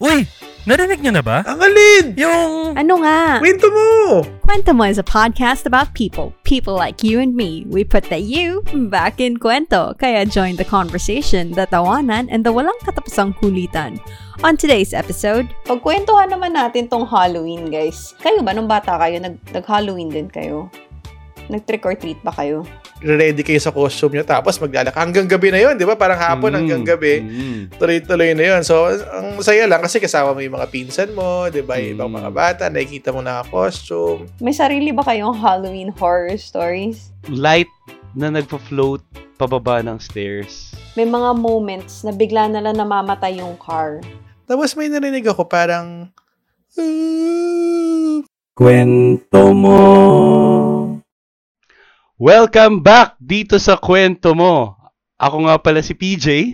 Uy, narinig niyo na ba? Ang alin! Yung... Ano nga? Kwento mo! Kwento Mo is a podcast about people. People like you and me. We put the you back in kwento. Kaya join the conversation, the tawanan, and the walang katapusang kulitan. On today's episode, pagkwentuhan naman natin tong Halloween, guys. Kayo ba, nung bata kayo, nag- nag-Halloween din kayo? Nag-trick or treat ba kayo? Ready kayo sa costume nyo, tapos maglalak. Hanggang gabi na yon di ba? Parang hapon Mm, hanggang gabi. mm. Tuloy-tuloy na yon So, ang saya lang kasi kasama mo yung mga pinsan mo, di ba? Yung ibang Mm. mga bata, nakikita mo na costume. May sarili ba kayong Halloween horror stories? Light na nagpa-float pababa ng stairs. May mga moments na bigla na lang namamatay yung car. Tapos may narinig ako parang... Kwento mo. Welcome back dito sa kwento mo. Ako nga pala si PJ.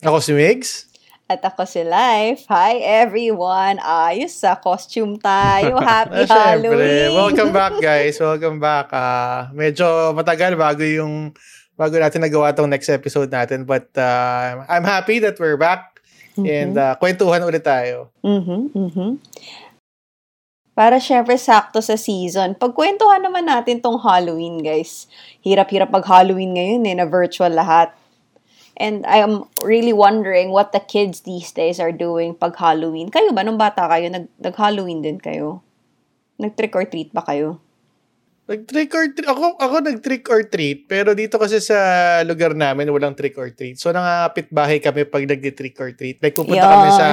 Ako si Migs. At ako si Life. Hi everyone! Ayos sa costume tayo. Happy Ah, syempre. Halloween! Welcome back, guys. Welcome back. Ah, medyo matagal bago yung bago natin nagawa tong next episode natin. But ah, I'm happy that we're back. And ah, kwentuhan ulit tayo. Mhm, mhm. Para syempre sakto sa season. Pagkwentuhan naman natin tong Halloween, guys. Hirap-hirap pag Halloween ngayon eh, na virtual lahat. And I am really wondering what the kids these days are doing pag Halloween. Kayo ba, nung bata kayo, nag- nag-Halloween din kayo? Nag-trick or treat ba kayo? Nag-trick or treat. Ako, ako nag-trick or treat. Pero dito kasi sa lugar namin, walang trick or treat. So, nangangapit bahay kami pag nag-trick or treat. Like, pupunta Yun. kami sa,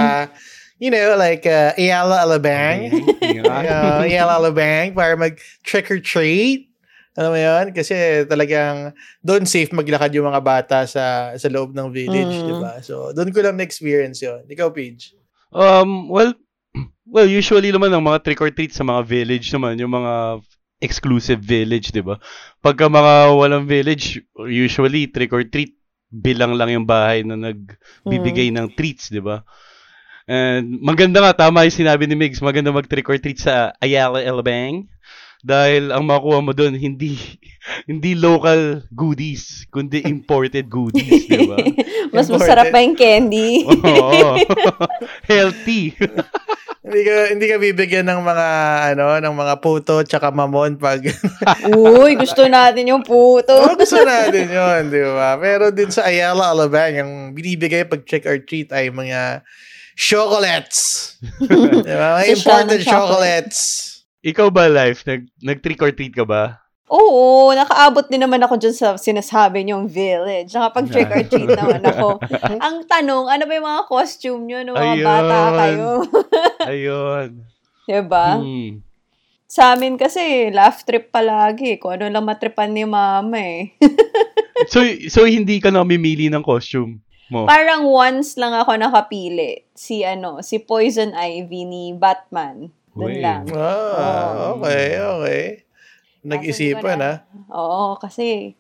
you know, like, uh, Ayala Alabang. uh, Ayala Alabang para mag-trick or treat. Alam mo yun? Kasi talagang doon safe maglakad yung mga bata sa sa loob ng village, Mm. di ba? So, doon ko lang na-experience yun. Ikaw, Paige. Um, well, well, usually naman ang mga trick or treat sa mga village naman, yung mga exclusive village, 'di ba? Pagka mga walang village, usually trick or treat bilang lang yung bahay na nagbibigay ng treats, 'di ba? And maganda nga tama yung sinabi ni Migs, maganda mag trick or treat sa Ayala Elbang dahil ang makuha mo doon hindi hindi local goodies, kundi imported goodies, 'di ba? Mas Important. masarap pa yung candy. Oo. Healthy. Hindi ka hindi ka bibigyan ng mga ano, ng mga puto tsaka mamon pag Uy, gusto natin yung puto. Oh, gusto natin 'yon, di ba? Pero din sa Ayala Alabang, yung binibigay pag trick or treat ay mga chocolates. di ba? Mga Kasi siya imported ng chocolate. chocolates. Ikaw ba, Life? Nag, nag-trick or treat ka ba? Oo, nakaabot din naman ako dyan sa sinasabi niyong village. Nakapag-trick or treat naman ako. Ang tanong, ano ba yung mga costume niyo nung mga Ayun. bata kayo? Ayun. diba? Hmm. Sa amin kasi, laugh trip palagi. Kung ano lang matripan ni mama eh. So, so hindi ka namimili ng costume mo? Parang once lang ako nakapili. Si ano, si Poison Ivy ni Batman. Doon lang. Ah, Oh. okay, okay. Nag-isipan, ko ha? na- Oo, kasi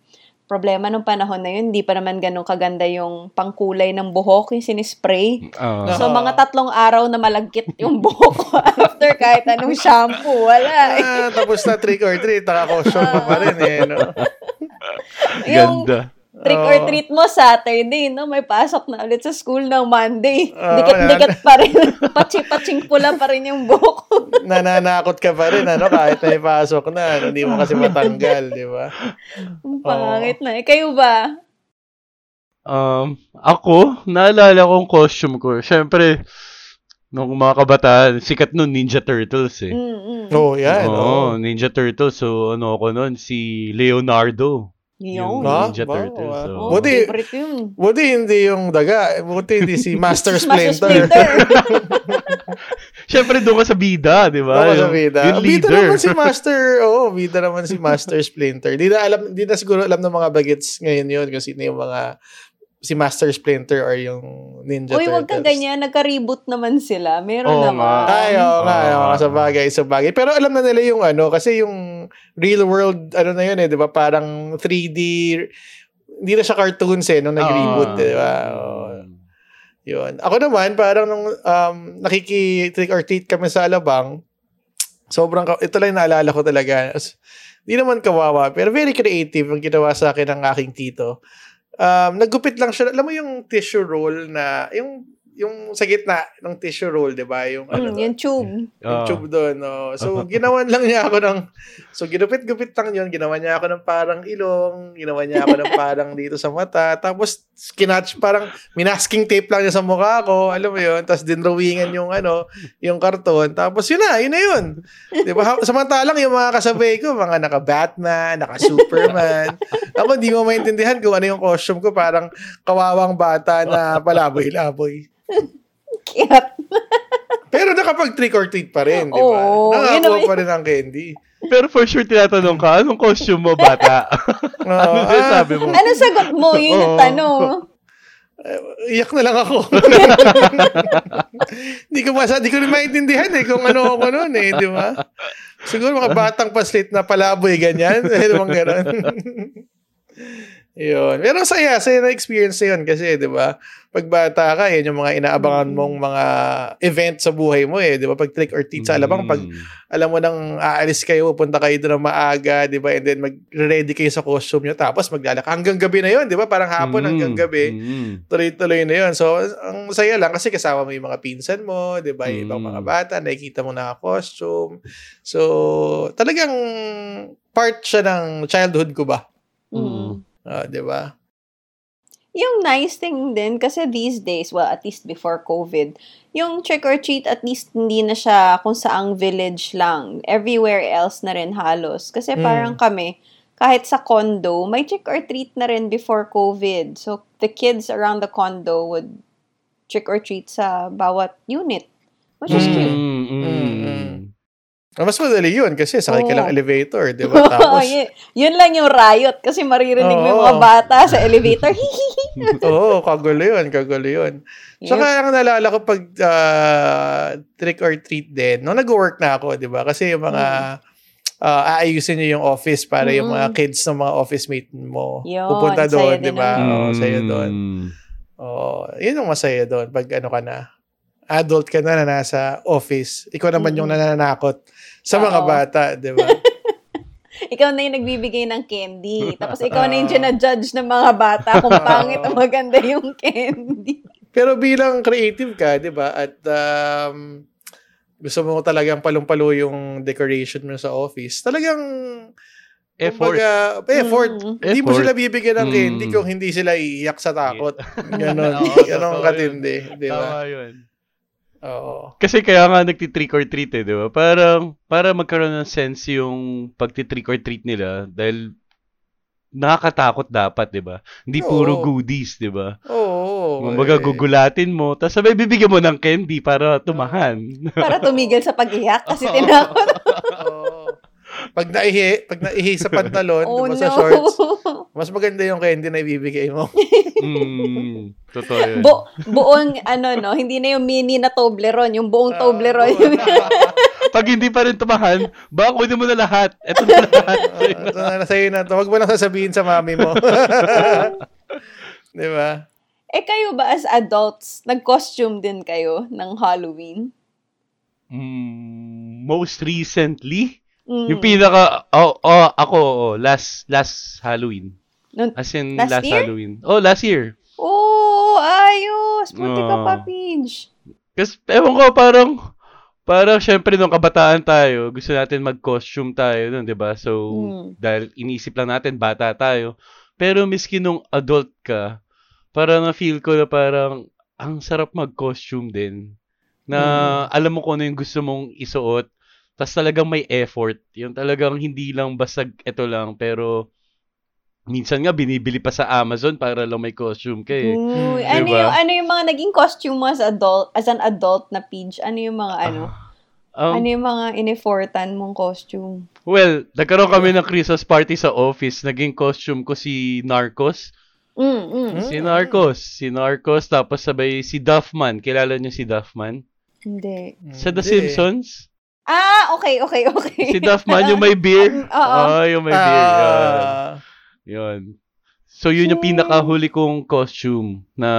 problema nung panahon na yun, hindi pa naman ganun kaganda yung pangkulay ng buhok, yung sinispray. Oo. So, mga tatlong araw na malagkit yung buhok ko after kahit anong shampoo. Wala eh. Ah, tapos na trick or treat, naka-costume ka pa rin eh, no? Yung Ganda. Trick or Oo. treat mo Saturday, no? May pasok na ulit sa school ng Monday. Dikit-dikit pa rin. Pachi-paching pula pa rin yung buhok ko. Nananakot ka pa rin, ano, kahit na ipasok na, ano, hindi mo kasi matanggal, di ba? Ang pangit na. Eh, kayo ba? Um, ako, naalala ko ang costume ko. Siyempre, nung mga kabataan, sikat nun Ninja Turtles eh. Mm-mm. Oo, oh, yan. Oo, Oh. Ninja Turtles. So, ano ako nun? Si Leonardo. Yun. Yung Ah, Ninja ba? Turtles. Ah. So. Buti-. Buti hindi yung daga. Buti hindi si Master Splinter. Siyempre, doon ka sa bida, di ba? Ako sa Yung- bida. Yung Bida leader. naman si Master, oo, oh, bida naman si Master Splinter. Di na alam, di na siguro alam ng mga bagets ngayon yun kung sino yung mga si Master Splinter or yung Ninja Uy, Turtles. wag ka ganyan. Nagka-reboot naman sila. Meron Oo naman. nga. Ay, oo nga, oo nga, sa bagay, sa bagay. Pero alam na nila yung ano, kasi yung real world, ano na yun eh, di ba? Parang 3D, hindi na siya cartoons eh, nung nag-reboot, Ah. di ba? Oo. Yun. Ako naman, parang nung um, nakiki-trick or treat kami sa Alabang, sobrang, ito lang yung naalala ko talaga. As- Di naman kawawa, pero very creative ang ginawa sa akin ng aking tito. Um, naggupit lang siya. Alam mo yung tissue roll na, yung yung sa gitna ng tissue roll, 'di ba? Yung ano Mm, doon, yung tube. yung Ah. tube doon. No? So ginawan lang niya ako ng So ginupit-gupit lang 'yon, ginawa niya ako ng parang ilong, ginawa niya ako ng parang dito sa mata, tapos kinatch parang minasking tape lang niya sa mukha ko, alam mo 'yon, tapos dinrawingan yung ano, yung karton, tapos yun na, yun na yun. 'Di ba? Samantalang yung mga kasabay ko, mga naka-Batman, naka-Superman. ako hindi mo maintindihan kung ano yung costume ko, parang kawawang bata na palaboy-laboy. Cute. Pero nakapag trick or treat pa rin, di ba? Oo, yun Nakakuha pa rin ang candy. Pero for sure, tinatanong ka, anong costume mo, bata? Ano ah, sabi mo? Ano sagot mo? Yun yung tanong. iyak na lang ako. Hindi ko masa, di ko rin maintindihan eh kung ano ako noon eh, di ba? Siguro mga batang paslit na palaboy ganyan, eh, mga ganun. Yun. Pero saya, saya na experience na yun kasi, di ba? Pag bata ka, yun yung mga inaabangan mong mga event sa buhay mo eh, di ba? Pag trick or treat sa alabang, pag Mm. alam mo nang aalis kayo, pupunta kayo doon ng maaga, di ba? And then mag-ready kayo sa costume nyo. Tapos maglalak. Hanggang gabi na yun, di ba? Parang hapon Mm. hanggang gabi. Mm. Tuloy-tuloy na yun. So, ang saya lang kasi kasama mo yung mga pinsan mo, di ba? Yung ibang Mm. mga bata, nakikita mo na costume. So, talagang part siya ng childhood ko ba? Mm. Ah, di ba? Yung nice thing din, kasi these days, well, at least before COVID, yung trick or treat, at least hindi na siya kung saang village lang. Everywhere else na rin halos. Kasi Mm. parang kami, kahit sa condo, may trick or treat na rin before COVID. So, the kids around the condo would trick or treat sa bawat unit. Which is Mm. cute. Mm, mm. Ah, Mas madali yun kasi sakay ka Oo. lang elevator, di ba? Tapos, yun, yun lang yung riot kasi maririnig mo yung mga bata sa elevator. Oo, kagulo yun, kagulo yun. Saka ang naalala ko pag ah, trick or treat din, nung nag-work na ako, di ba? Kasi yung mga ah, aayusin niyo yung office para yung mga Mm. kids ng mga office mate mo Yun, pupunta doon, di ba? nun. Oo, sa'yo doon. Mm. Oo, yun ang masaya doon pag ano ka na. Adult ka na na nasa office. Ikaw naman yung Mm. nananakot sa mga Oo. bata, di ba? ikaw na yung nagbibigay ng candy. Tapos ikaw na yung judge ng mga bata kung pangit o maganda yung candy. Pero bilang creative ka, 'di ba? At um, gusto mo talagang palong-palo yung decoration mo sa office. Talagang Effort. kumbaga, effort. Mm. Hindi mo sila bibigyan ng Mm. candy kung hindi sila iiyak sa takot. Ganon. Ganon katindi. Di ba? Tama yun. Oo. Kasi kaya nga nagti-trick or treat eh, di ba? Parang, para magkaroon ng sense yung pagti-trick or treat nila dahil nakakatakot dapat, di ba? Hindi puro Oo. goodies, di ba? Oo. Kumbaga, eh. gugulatin mo, tapos sabay bibigyan mo ng candy para tumahan. Para tumigil sa pag-iyak kasi tinakot. Pag naihi, pag naihi sa pantalon, Oh diba, no. sa shorts, mas maganda yung candy na ibibigay mo. mm, totoo yun. Bu- buong ano no, hindi na yung mini na Toblerone, yung buong Toblerone. Oo. Pag hindi pa rin tumahan, baka kunin mo na lahat. Ito na lahat. Ah, ito na sa'yo na to. Huwag mo lang sasabihin sa mami mo. Di ba? eh kayo ba as adults, nag-costume din kayo ng Halloween? Mm, most recently, Mm. yung pinaka, oh, oh ako, oh, last, last Halloween. Nun- As in, Last last, year? Halloween. Oh, last year. Oh, ayos! Buti ka Oo. pa, Pidge. Kasi, ewan ko, parang, parang syempre nung kabataan tayo, gusto natin mag-costume tayo nun, di ba? So, Mm. dahil inisip lang natin, bata tayo. Pero miski nung adult ka, parang na-feel ko na parang, ang sarap mag-costume din. Na alam mo kung ano yung gusto mong isuot. Tapos talagang may effort. Yung talagang hindi lang basta ito lang, pero minsan nga binibili pa sa Amazon para lang may costume ka eh. Uy, Mm, ano diba? yung ano yung mga naging costume mo as adult as an adult na Pidge? Ano yung mga ano? Um, ano yung mga inifortan mong costume? Well, nagkaroon kami ng Christmas party sa office. Naging costume ko si Narcos. Mm, mm. Si Narcos. Si Narcos. Tapos sabay si Duffman. Kilala niyo si Duffman? Hindi. Sa The Hindi. Simpsons? Ah, okay, okay, okay. Si Duffman yung may beer. Oo. Oh, yung may beer. Yun. Ah, Yun. So, yun yung pinakahuli kong costume na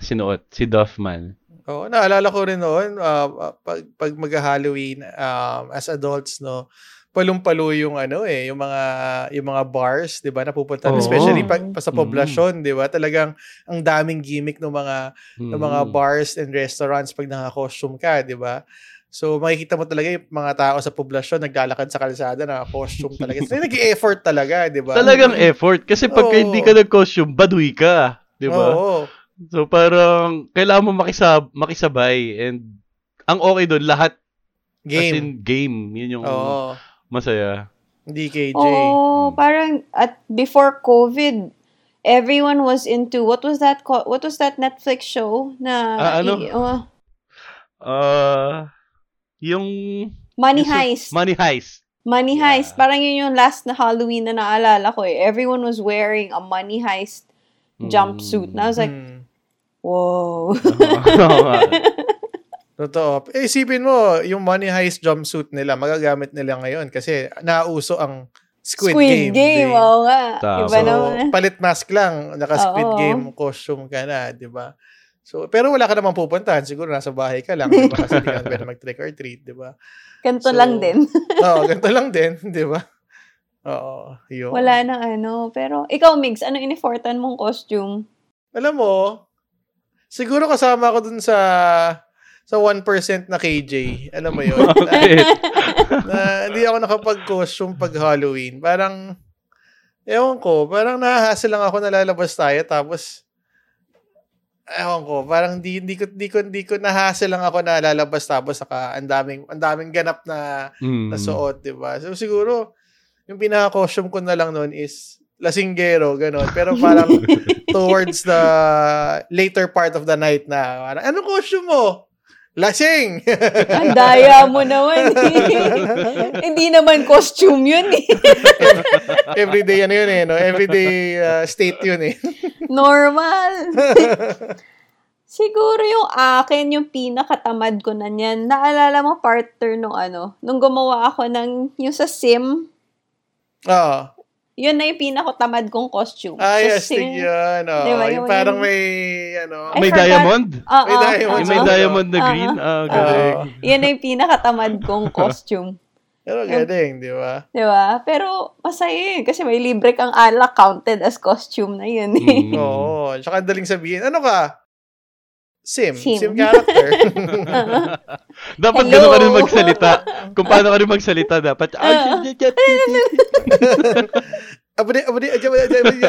sinuot. Si Duffman. Oo, naalala ko rin noon, ah, pag, pag mag-Halloween, um, as adults, no, palong-palo yung ano eh, yung mga yung mga bars, 'di ba, napupuntahan Oo. especially pag pa sa Mm. poblasyon, 'di ba? Talagang ang daming gimmick ng mga ng mga Mm. bars and restaurants pag naka-costume ka, 'di ba? So makikita mo talaga yung mga tao sa poblasyon naglalakad sa kalsada na costume talaga. So, nag-effort talaga, 'di ba? Talagang effort. Kasi pagka Oo. hindi ka nag-costume, baduy ka. Di ba? Oo. So parang kailangan mo makisab makisabay and ang okay doon lahat as Game. in game. Yun yung Oo. masaya. Hindi KJ. Oh, parang at before COVID, everyone was into what was that called? What was that Netflix show na Ah, ano? i- uh, Uh, yung Money yung Heist. Money Heist. Money Yeah. Heist. Parang yun yung last na Halloween na naalala ko eh. Everyone was wearing a Money Heist jumpsuit. And I was like, Hmm. whoa. Totoo. Eh, isipin mo, yung Money Heist jumpsuit nila, magagamit nila ngayon kasi nauso ang Squid, Game. Game. di- Oo nga. Iba So, naman. palit mask lang, naka-Squid Oo. Game costume ka na, di ba? So, pero wala ka namang pupuntahan. Siguro nasa bahay ka lang, di ba? Kasi di ka pwede mag-trick or treat, di ba? Ganito so, lang din. Oo, ganito lang din, di ba? Oo, yun. Wala nang ano. Pero, ikaw, Migs, ano inifortan mong costume? Alam mo, siguro kasama ko dun sa sa 1% na KJ. Alam mo yun? na, na hindi ako nakapag-costume pag Halloween. Parang, ewan ko, parang nahahasa lang ako na lalabas tayo tapos, ewan ko, parang di, di ko, di ko, di ko nahasa lang ako na lalabas tapos saka ang daming, ang daming ganap na, Mm. na suot, di ba? So siguro, yung pinaka-costume ko na lang noon is lasinggero, gano'n. Pero parang towards the later part of the night na, parang, anong costume mo? Lasing! Ang daya mo naman. Hindi naman costume yun eh. Everyday ano yun eh, no? Everyday uh, state yun eh. Normal. Siguro yung akin, yung pinakatamad ko na niyan. Naalala mo, partner, nung ano, nung gumawa ako ng, yung sa sim, Oo. Yun na yung pinakatamad kong costume. Ay, Sa astig Sim. yun. Oh. Diba, yung yung- parang may, ano, I May forgot. diamond? Oo, May diamond. Oo. may diamond na green? Ah, Oo. galing. Yun na yung pinakatamad kong costume. pero galing, di ba? Di ba? Pero masaya yun kasi may libre kang alak counted as costume na yun. eh. Mm. Oo. Tsaka daling sabihin, ano ka? Sim. Sim, Sim. character. Dapat Hello. gano'n ka rin magsalita. Kung paano ka rin magsalita, dapat. Ah. abadi, abadi, abadi, abadi,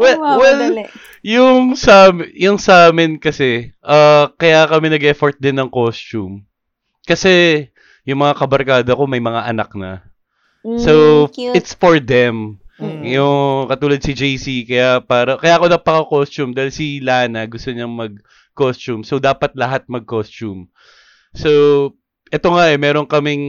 well, Wow, well, madali. yung sa yung sa amin kasi, ah, kaya kami nag-effort din ng costume. Kasi yung mga kabarkada ko may mga anak na. So, Mm, cute. it's for them. Mm. Yung katulad si JC, kaya para kaya ako napaka-costume dahil si Lana gusto niyang mag-costume. So dapat lahat mag-costume. So eto nga eh, meron kaming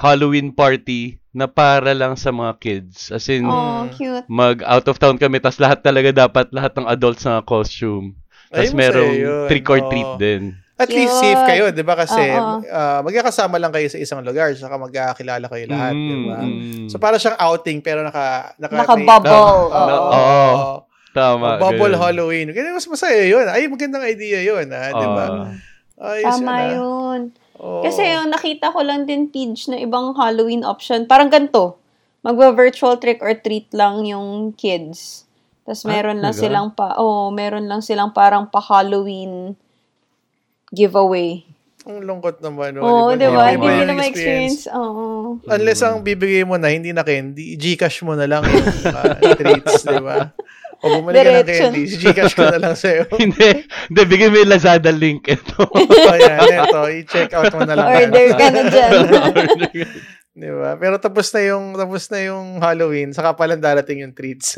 Halloween party na para lang sa mga kids. As in, Oh, cute. mag out of town kami tas lahat talaga dapat lahat ng adults na costume. Masaya merong yun. trick or treat din. At least Cute. safe kayo, di ba? Kasi Oo. ah, magkakasama lang kayo sa isang lugar, saka magkakilala kayo lahat, di ba? Mm. So, para siyang outing, pero naka... naka Naka-bubble. Oo. Oo. Oo. Tama. bubble ganun. Halloween. Ganyan, mas masaya yun. Ay, magandang idea yun, ha? Di ba? Ah. Ayos Tama ah. yun. Oo. Kasi yung nakita ko lang din page na ibang Halloween option. Parang ganito. Magwa-virtual trick or treat lang yung kids. Tapos Ah, meron lang talaga? silang pa, oh, meron lang silang parang pa-Halloween giveaway. Ang lungkot naman. Oo, di ba? Hindi Iba mo na ma-experience. Oo. Unless ang bibigay mo na, hindi na candy, Gcash mo na lang yung ah, treats, di ba? O bumalik ka ng candy, Gcash ko na lang sa'yo. hindi, hindi, bigyan mo yung Lazada link ito. o yan, eto, i-check out mo na lang. Order ka na dyan. Di ba? Pero tapos na yung tapos na yung Halloween, saka pa lang darating yung treats.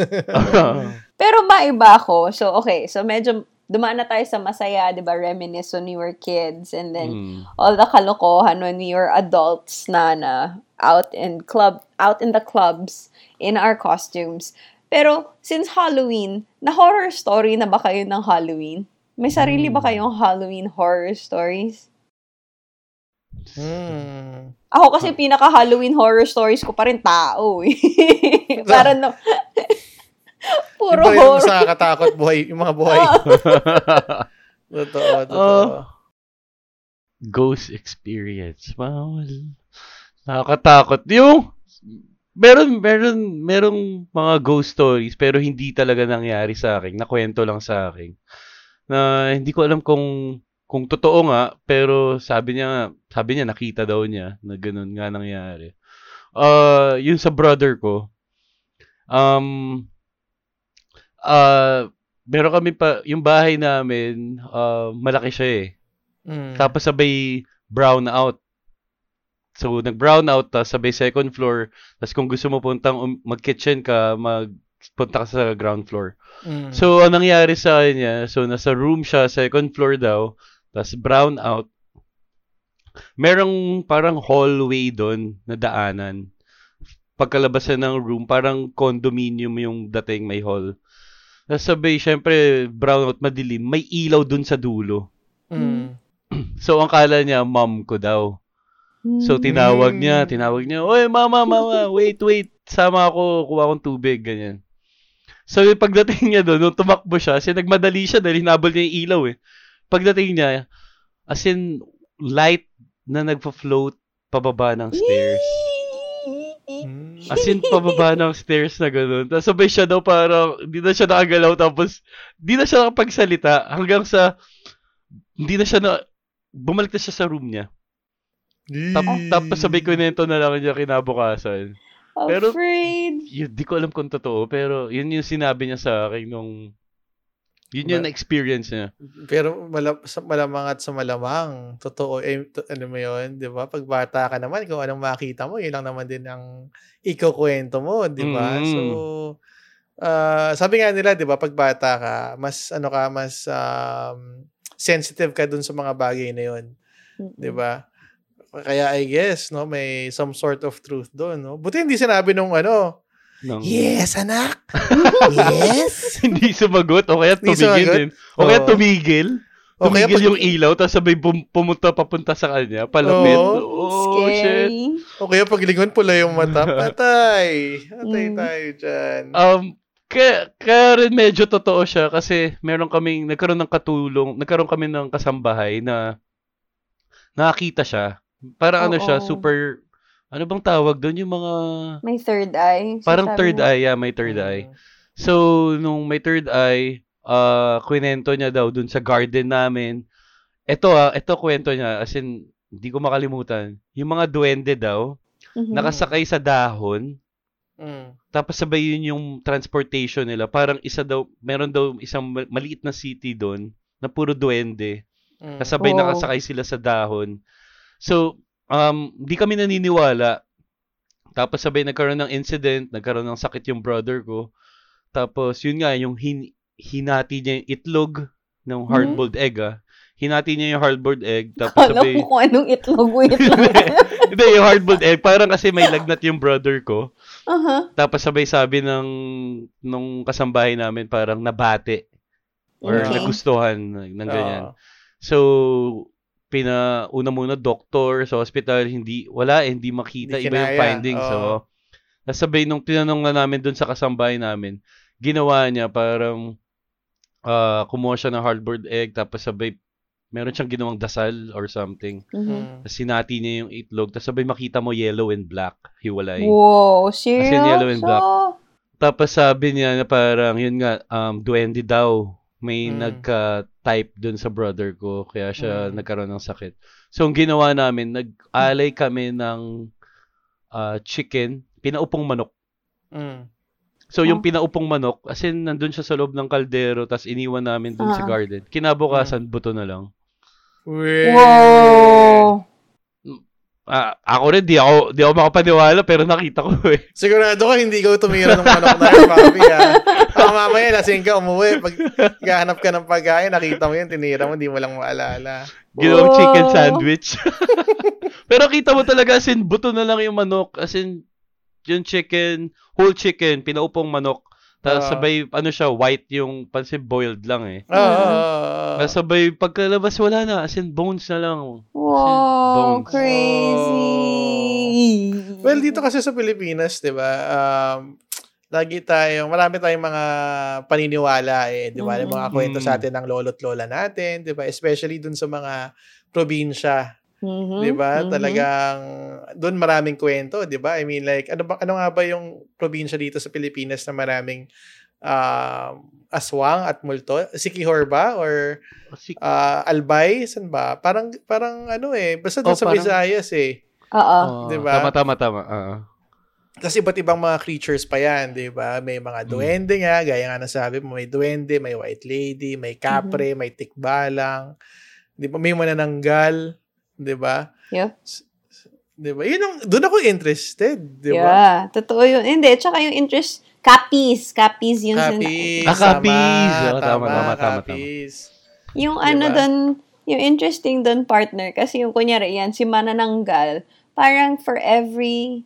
Pero maiba ako. So, okay. So, medyo dumaan na tayo sa masaya, di ba? Reminisce when we were kids. And then, Mm. all the kalokohan when we were adults na na out in club out in the clubs in our costumes. Pero since Halloween, na horror story na ba kayo ng Halloween? May sarili ba kayong Halloween horror stories? hmm. Ako kasi pinaka Halloween horror stories ko pa rin tao. eh. Para no Puro Iba yung horror. sa katakot buhay, yung mga buhay. totoo, totoo. Oh. Ghost experience. Bawal. Nakakatakot. Yung, meron, meron, merong mga ghost stories, pero hindi talaga nangyari sa akin. Nakwento lang sa akin. Na hindi ko alam kung, kung totoo nga, pero sabi niya, sabi niya, nakita daw niya na ganun nga nangyari. Uh, yun sa brother ko, um, uh, meron kami pa, yung bahay namin, uh, malaki siya eh. Mm. Tapos sabay brown out. So, nag-brown out, tapos sabay second floor. Tapos kung gusto mo puntang um, mag-kitchen ka, magpunta ka sa ground floor. Mm. So, ang nangyari sa kanya, so nasa room siya, second floor daw, tapos brown out. Merong parang hallway doon na daanan. Pagkalabasan ng room, parang condominium yung dating may hall. Tapos sabay, syempre, brown out, madilim, may ilaw dun sa dulo. Mm. So, ang kala niya, mom ko daw. So, tinawag niya, tinawag niya, Oy, mama, mama, wait, wait, sama ako, kuha akong tubig, ganyan. So, yung pagdating niya doon, nung tumakbo siya, kasi nagmadali siya dahil hinabol niya yung ilaw eh. Pagdating niya, as in, light na nagpa-float pababa ng stairs. Mm. As in, pababa ng stairs na gano'n. Tapos sabay siya daw parang, hindi na siya nakagalaw, tapos, hindi na siya nakapagsalita hanggang sa, hindi na siya na, bumalik na siya sa room niya. Tap, tapos sabay kwento na lang niya kinabukasan. Pero- Afraid. Yun, di ko alam kung totoo, pero yun yung sinabi niya sa akin nung, yun yung experience niya. Pero sa malamang at sa malamang, totoo, eh, to, ano mo yun, di ba? Pag bata ka naman, kung anong makita mo, yun lang naman din ang ikukwento mo, di ba? Mm. So, ah, sabi nga nila, di ba, pag bata ka, mas, ano ka, mas um, sensitive ka dun sa mga bagay na yun, di ba? Kaya I guess, no, may some sort of truth doon, no? Buti hindi sinabi nung ano, Nang, yes, anak! yes! hindi sumagot, o kaya tumigil din. O kaya tumigil. O kaya Tumigil pag- yung ilaw, tapos sabay pum- pumunta papunta sa kanya, palapit. Oo. Oh, shit. Scary. O kaya paglingon pula yung mata, patay! Patay Mm. tayo dyan. Um, kaya, kaya rin medyo totoo siya kasi meron kaming, nagkaroon ng katulong, nagkaroon kami ng kasambahay na nakakita siya. Parang ano siya, super, ano bang tawag doon? Yung mga, May third eye. parang Sasabi third mo. eye, yeah, may third eye. So, nung may third eye, uh, kwento niya daw dun sa garden namin. Ito ah, ito kwento niya, as in, hindi ko makalimutan. Yung mga duwende daw, Mhm. nakasakay sa dahon, Mm. tapos sabay yun yung transportation nila. Parang isa daw, meron daw isang ma- maliit na city doon na puro duwende. Mm. Kasabay Wow. nakasakay sila sa dahon. So, um, di kami naniniwala. Tapos sabay nagkaroon ng incident, nagkaroon ng sakit yung brother ko. Tapos yun nga, yung hin- hinati niya yung itlog ng hard-boiled egg ah. Hinati niya yung hard-boiled egg. Tapos Kala sabay... ko kung anong itlog mo itlog. Hindi, yung hard-boiled egg. Parang kasi may lagnat yung brother ko. Aha. Tapos sabay sabi ng nung kasambahay namin parang nabate or Okay. nagustuhan ng, ganyan. Oo. So, pina una muna doktor sa hospital, hindi wala eh, hindi makita Hindi iba yung findings. oo. So, nasabay nung tinanong na namin dun sa kasambahay namin, ginawa niya parang ah kumuha siya ng hard-boiled egg tapos sabay meron siyang ginawang dasal or something. Mhm. Mm. Tapos sinati niya yung itlog. Tapos sabay makita mo yellow and black. Hiwalay. Wow, serious? yellow and black. Oh. Tapos sabi niya na parang, yun nga, um, duwende daw. May Mm. Nagka-type dun sa brother ko, kaya siya Mm. nagkaroon ng sakit. So, ang ginawa namin, nag-alay kami ng ah, chicken, pinaupong manok. Mm. So, yung Oh. pinaupong manok, as in, nandun siya sa loob ng kaldero, tapos iniwan namin dun sa Ah. garden. Kinabukasan, buto na lang. Wow. Ah, ako rin, di ako, di ako makapaniwala, pero nakita ko eh. Sigurado ka hindi ikaw tumira ng manok na yun, papi ha. Baka mamaya lasing ka umuwi. Pag gahanap ka ng pagkain, nakita mo yun, tinira mo, hindi mo lang maalala. Ginawang chicken Wow. sandwich. Pero kita mo talaga, as in, buto na lang yung manok. As in, yung chicken, whole chicken, pinaupong manok. Tapos Ah. sabay, ano siya, white yung, pansin boiled lang eh. Oo. Tapos sabay, pagkalabas, wala na. As in, bones na lang. Wow, Bones. crazy. Well, dito kasi sa Pilipinas, di ba, um, lagi tayong, marami tayong mga paniniwala eh, di ba? Yung mga Mm. kwento Mm. sa atin ng lolo't lola natin, di ba? Especially dun sa mga probinsya. Mhm, 'Di ba? mhm. Talagang doon maraming kwento, 'di ba? I mean like ano ba ano nga ba yung probinsya dito sa Pilipinas na maraming um, aswang at multo? Sikihor ba or Si- ah, Albay? San ba? Parang parang ano eh, basta doon Oh, sa parang- Visayas eh. Oo. Oh, Di ba? Tama, tama, tama. Oo. Kasi iba't ibang mga creatures pa yan, di ba? May mga duwende nga, gaya nga nasabi mo, may duwende, may white lady, may kapre, may tikbalang, di ba? May manananggal, di ba? Yep. Di ba? Yun ang, doon ako interested, di ba? Yeah, totoo yun. Hindi, tsaka yung interest, kapis, kapis yung sin- Kapis. Ah, tama, Oo, tama, tama, tama, tama. kapis. Yung Diba? ano doon, yung interesting doon partner, kasi yung kunyari yan, si Manananggal, parang for every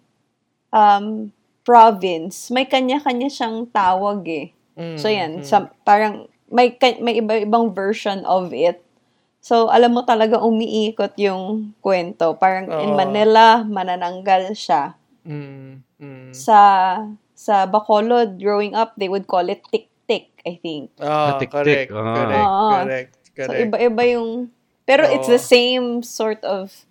um, province, may kanya-kanya siyang tawag eh. Mm, So yan, mm. sa, parang may, may iba-ibang version of it. So, alam mo talaga umiikot yung kwento. Parang in Oo. Manila, manananggal siya. Mm, mm. Sa sa Bacolod, growing up, they would call it tik-tik, I think. Oh, Tik-tik. correct, Ah. correct, Oo. correct, So, correct. iba-iba yung... Pero it's Oo. the same sort of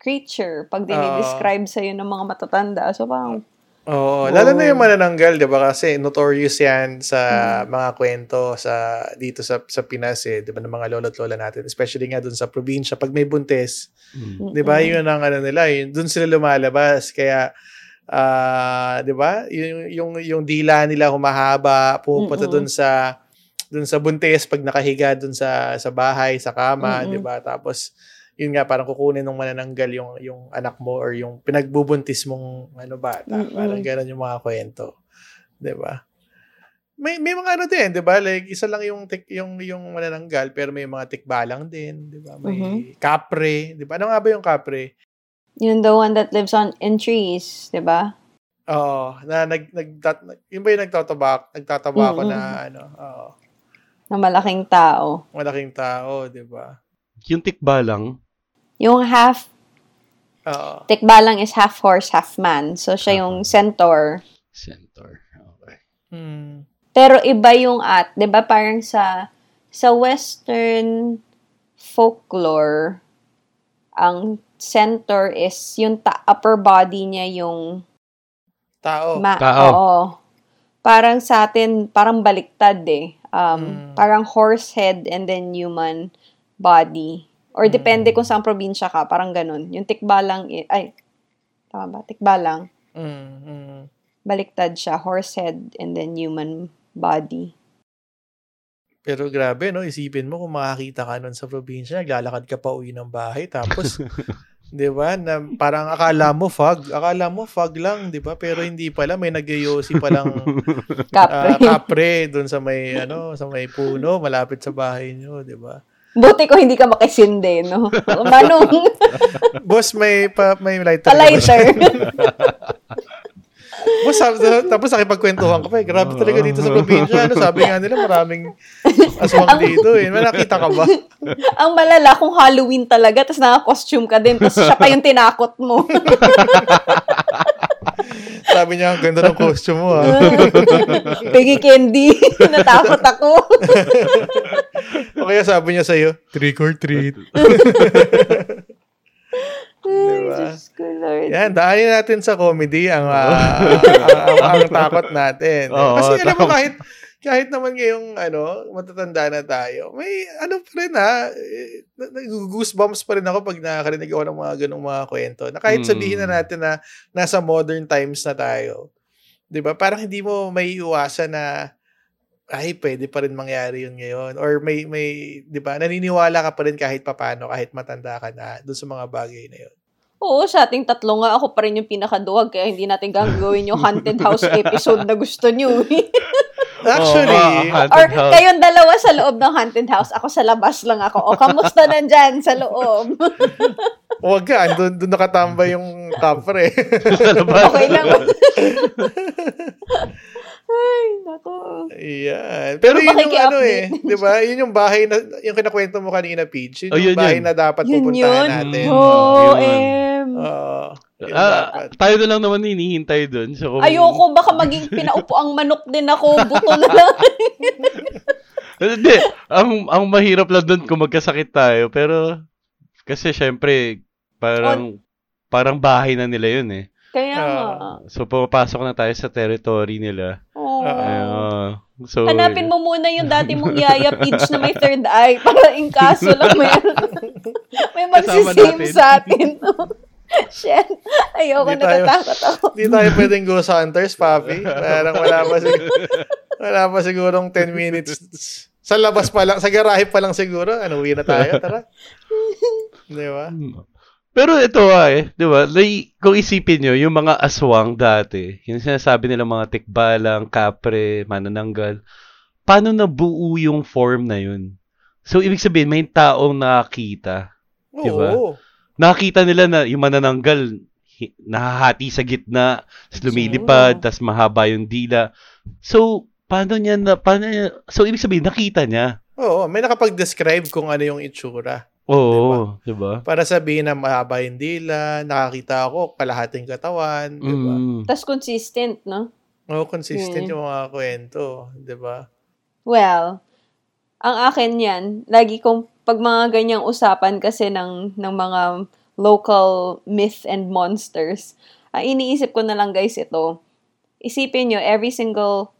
creature pag dinidescribe sa'yo ng mga matatanda. So, parang, Oo, lalo na Oh. yung manananggal, 'di ba? Kasi notorious 'yan sa Mm. mga kwento sa dito sa sa Pinas eh, 'di ba, ng mga lolo't lola natin, especially nga dun sa probinsya pag may buntis, Mm. 'di ba? mm-mm. Yun ang ano nila, yun dun sila lumalabas. Kaya ah, 'di ba? Yung yung yung dila nila humahaba, pumupunta Mm-mm. dun sa dun sa buntis pag nakahiga dun sa sa bahay, sa kama. 'di ba? Tapos yun nga parang kukunin ng manananggal yung yung anak mo or yung pinagbubuntis mong ano bata. Mm-mm. Parang gano'n yung mga kwento. 'Di ba? May may mga ano din, 'di ba? Like isa lang yung tik, yung yung manananggal pero may mga tikbalang din, 'di ba? May Mhm. kapre, 'di ba? Ano nga ba yung kapre? yun the one that lives on in trees, di ba? Oo, na nag nag yun ba yung nagtatabak, nagtatabako Mm-mm. na ano, oo, Na malaking tao. malaking tao, 'di ba? Yung tikbalang, Yung half, Oo. tikbalang is half horse, half man. So, siya yung centaur. centaur. Okay. Hmm. Pero iba yung at, 'di ba parang sa sa western folklore ang centaur is yung ta- upper body niya yung Tao. ma- Tao. oo. Parang sa atin parang baliktad eh. Um, Mm. parang horse head and then human body. Or Mm. depende kung saan probinsya ka, parang ganun. Yung tikbalang ay tama ba? Tikbalang. Mm, mm. Baliktad siya, horse head and then human body. Pero grabe, no? Isipin mo kung makakita ka nun sa probinsya, naglalakad ka pa uwi ng bahay, tapos, di ba, na parang akala mo fog, akala mo fog lang, di ba? Pero hindi pala, may nagyoyosi palang Kapre. ah, kapre doon sa may, ano, sa may puno, malapit sa bahay nyo, di ba? Buti ko hindi ka makisinde, no? Manong Boss, may, pa, may lighter. palighter. Boss, sabi, tapos nakipagkwentuhan ka pa, eh. grabe talaga dito sa probinsya, ano, sabi nga nila, maraming aswang dito, eh. May nakita ka ba? Ang malala kung Halloween talaga, tapos naka-costume ka din, tapos siya pa yung tinakot mo. Sabi niya, ang ganda ng costume mo, ah. Piggy candy. Natakot ako. O kaya sabi niya sa'yo, trick or treat. Ay, Diba? Lord. Yan, daanin natin sa comedy ang, ah, ang, ang, ang takot natin. Oo, Kasi alam mo, kahit, kahit naman ngayong, ano, matatanda na tayo, may, ano pa rin ha, eh, na- na- goosebumps pa rin ako pag nakakarinig ako ng mga ganong mga kwento. Na kahit Mm. sabihin na natin na nasa modern times na tayo, di ba? Parang hindi mo may iwasan na, ay, pwede pa rin mangyari yun ngayon. Or may, may, di ba, naniniwala ka pa rin kahit papano, kahit matanda ka na, doon sa mga bagay na yun. Oo, sa ating tatlo nga, ako pa rin yung pinakaduwag, kaya hindi natin gagawin yung haunted house episode na gusto nyo. Actually, Oo, ah, Or house. kayong dalawa sa loob ng haunted house, ako sa labas lang ako. O, kamusta nandyan sa loob? Huwag ka, andun, doon nakatambay yung kapre. Sa labas. okay lang. Ay, nako. Ayan. Pero, Pero yun yung ano eh, di ba? Yun yung bahay na, yung kinakwento mo kanina, Peach. Yun Oh, yung yun bahay yun. na dapat Yun pupuntahan yun? natin. Oo, yun. em. Oo. Ah, tayo na lang naman hinihintay doon. So, kung- Ayoko, baka maging pinaupo ang manok din ako. Buto na lang. Hindi. Ang, ang mahirap lang doon kung magkasakit tayo. Pero, kasi syempre, Parang, parang bahay na nila yun eh. Kaya nga. So, pumapasok na tayo sa territory nila. Oh. Ayun. so, Hanapin mo muna yung dati mong yaya Peach na may third eye para in kaso lang may, may magsisame sa atin. Shit. Ayoko, Di tayo- natatakot ako. Hindi tayo pwedeng ghost hunters, papi. Parang wala pa siguro, wala pa sigurong 10 minutes. Sa labas pa lang, sa garahe pa lang siguro. Ano, uwi na tayo, tara. Di ba? Pero ito ah eh, di ba? Like, kung isipin nyo, yung mga aswang dati, yung sinasabi nila mga tikbalang, kapre, manananggal, paano nabuo yung form na yun? So, ibig sabihin, may taong nakakita. Di ba? Oo. Nakakita nila na yung manananggal, nahahati sa gitna, tapos lumilipad, tapos mahaba yung dila. So, paano niya na, paano niya, so ibig sabihin, nakita niya. Oo, may nakapag-describe kung ano yung itsura. Oo, di ba? Para sabihin na mahaba yung dila, nakakita ako, kalahating katawan, di ba? Mm. Tapos consistent, no? Oo, consistent Mm. yung mga kwento, di ba? Well, ang akin yan, lagi kong, pag mga ganyang usapan kasi ng, ng mga local myth and monsters, ang iniisip ko na lang guys ito, isipin nyo, every single,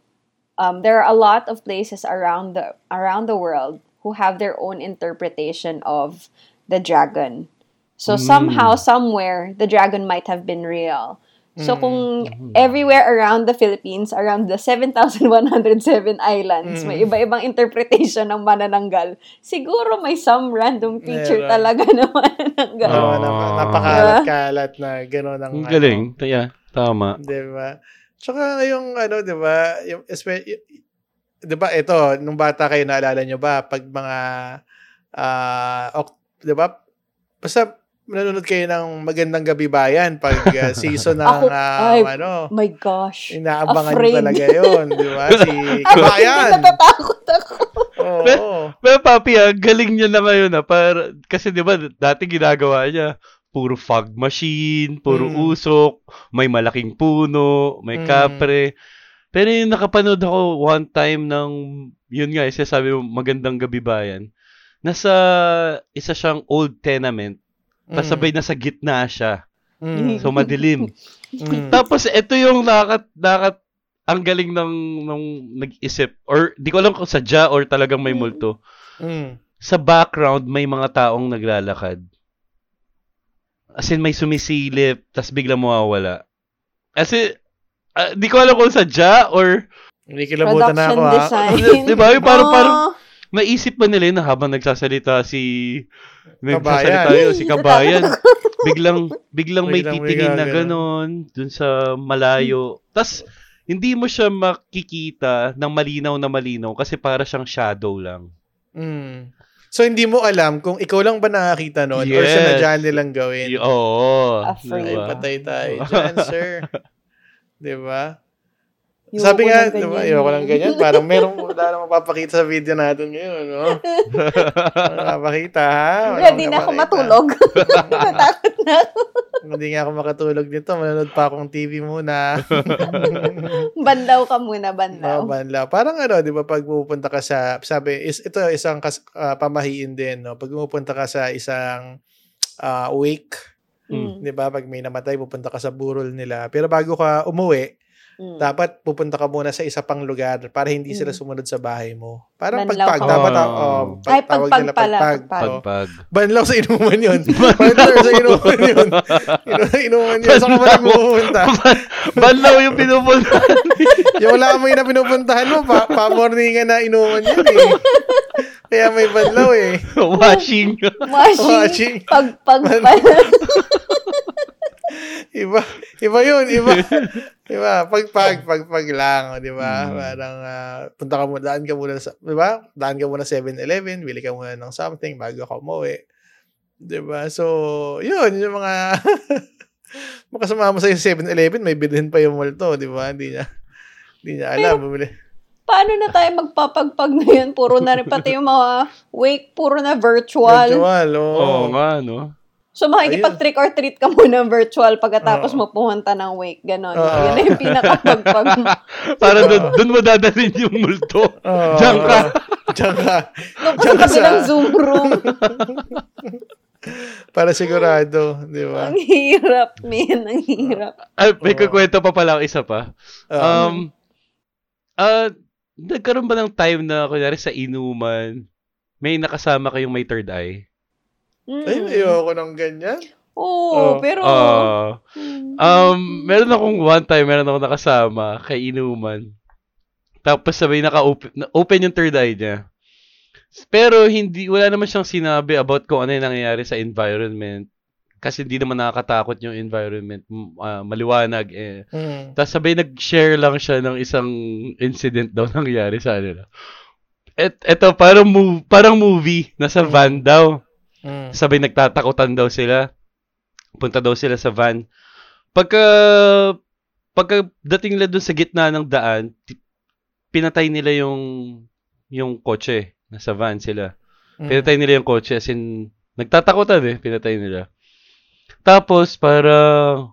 um, there are a lot of places around the, around the world who have their own interpretation of the dragon. So Mm. somehow, somewhere, the dragon might have been real. So Mm. kung everywhere around the Philippines, around the 7,107 islands, may Mm. iba-ibang interpretation ng manananggal, siguro may some random feature Meron. talaga ng manananggal. Oo, Ah. nap- napakalat-kalat na gano'n ang Ang galing. Yeah, tama. Di ba? Tsaka yung ano, di ba, yung, di ba, ito, nung bata kayo, naalala nyo ba, pag mga, ah, ok- di ba, basta nanonood kayo ng Magandang Gabi Bayan pag ah, season ng, Ako, ah, ay, ano, My gosh. inaabangan afraid. nyo talaga yun, di ba? Si Ako, Kabayan. natatakot ako. Oo. Pero papi, ah, galing niya na ngayon ah, para, kasi di ba dati ginagawa niya, puro fog machine, puro Mm. usok, may malaking puno, may Mm. kapre. Pero yung nakapanood ako one time ng, yun nga, isa sabi mo, magandang gabi bayan. Nasa, isa siyang old tenement, tapos sabay nasa gitna siya. Mm. So madilim. Mm. Tapos ito yung nakat nakat ang galing ng nung nag-isip or di ko alam kung sadya or talagang may multo. Mm. Sa background may mga taong naglalakad. As in may sumisilip tas bigla mawawala. As in, ah, di ko alam kung sadya or Hindi kilabutan na ako, Production ha? design. Di ba? Parang- Oh, parang- naisip ba nila na habang nagsasalita si nagsasalita Kabayan. yun, si Kabayan. biglang biglang may Biglang may titingin na ganon dun sa malayo. Tas hindi mo siya makikita ng malinaw na malinaw kasi para siyang shadow lang. Mm. So, hindi mo alam kung ikaw lang ba nakakita or Yes. sinadya nilang gawin. Y- Oo. Afraid. Ay, patay tayo dyan, sir. Di ba? Ayoko Sabi nga, ng di ba, ayoko lang ganyan. Parang merong wala na mapapakita sa video natin ngayon, no? Mapapakita, ha? Ready na ako matulog. Natakot na ako. Hindi nga ako makatulog nito. Manonood pa akong TV muna. Bandaw ka muna, bandaw. No, banlaw. Parang ano, di ba, pag pupunta ka sa, sabi, is, ito isang kas, ah, pamahiin din, no? Pag pupunta ka sa isang ah, wake, Mm. di ba, pag may namatay, pupunta ka sa burol nila. Pero bago ka umuwi, Mm. dapat pupunta ka muna sa isa pang lugar para hindi sila Mm. sumunod sa bahay mo. Parang Banlaw pagpag. ka. Dapat, Oh. oh, Ay, tawag pagpag nila pala, pagpag. pagpag. Oh. Pagpag. Banlaw sa inuman yun. Banlaw sa inuman yun. Inu- inuman yun. Saan ka ba nagpupunta? Banlaw yung pinupunta. Yung wala may na pinupuntahan mo, pa, pa-morningan na inuman yun eh. Kaya may banlaw eh. Washing. Washing. Washing. Pag, pag, pag, Iba, iba yun, iba. Diba? Pagpag, pagpag lang, di ba? Mm. Parang ah, punta ka muna, daan ka muna sa, di ba? Daan ka muna 7-Eleven, bili ka muna ng something bago ka umuwi. Di ba? So, yun, yung mga makasama mo sa 7-Eleven, may bilhin pa yung multo, di ba? Hindi niya, hindi niya alam. bumili. paano na tayo magpapagpag ngayon? Puro na rin pati yung mga wake, puro na virtual. Virtual, oo. Oo nga, no? So makikipag-trick or treat ka muna virtual pagkatapos Oo. mo pumunta ng wake. Ganon. Oo. Yun na yung pinakapagpag mo. Para doon doon mo dadalhin yung multo. Oo. Diyan ka. Diyan ka. Diyan ka sa- Zoom room. Para sigurado, di ba? Ang hirap, man. Ang hirap. Ay, may Oo. kukwento pa pala ako isa pa. Um, Um, ah, nagkaroon ba ng time na, kunyari sa inuman, may nakasama kayong may third eye? Mm. ay, ayoko ng ganyan. Oo, Oh. pero... Mm. um, meron akong one time, meron akong nakasama kay inuman. Tapos sabay naka-open na- open yung third eye niya. Pero hindi, wala naman siyang sinabi about kung ano yung nangyayari sa environment. Kasi hindi naman nakakatakot yung environment. ah, maliwanag eh. Mm. Tapos sabay nag-share lang siya ng isang incident daw nangyari sa kanila. Et, eto, parang, mov- parang movie. Nasa van daw. Mm. Sabay nagtatakutan daw sila. Punta daw sila sa van. Pagka, pagka dating nila dun sa gitna ng daan, pinatay nila yung, yung kotse. Nasa van sila. Mm. Pinatay nila yung kotse. As in, nagtatakutan eh. Pinatay nila. Tapos, para,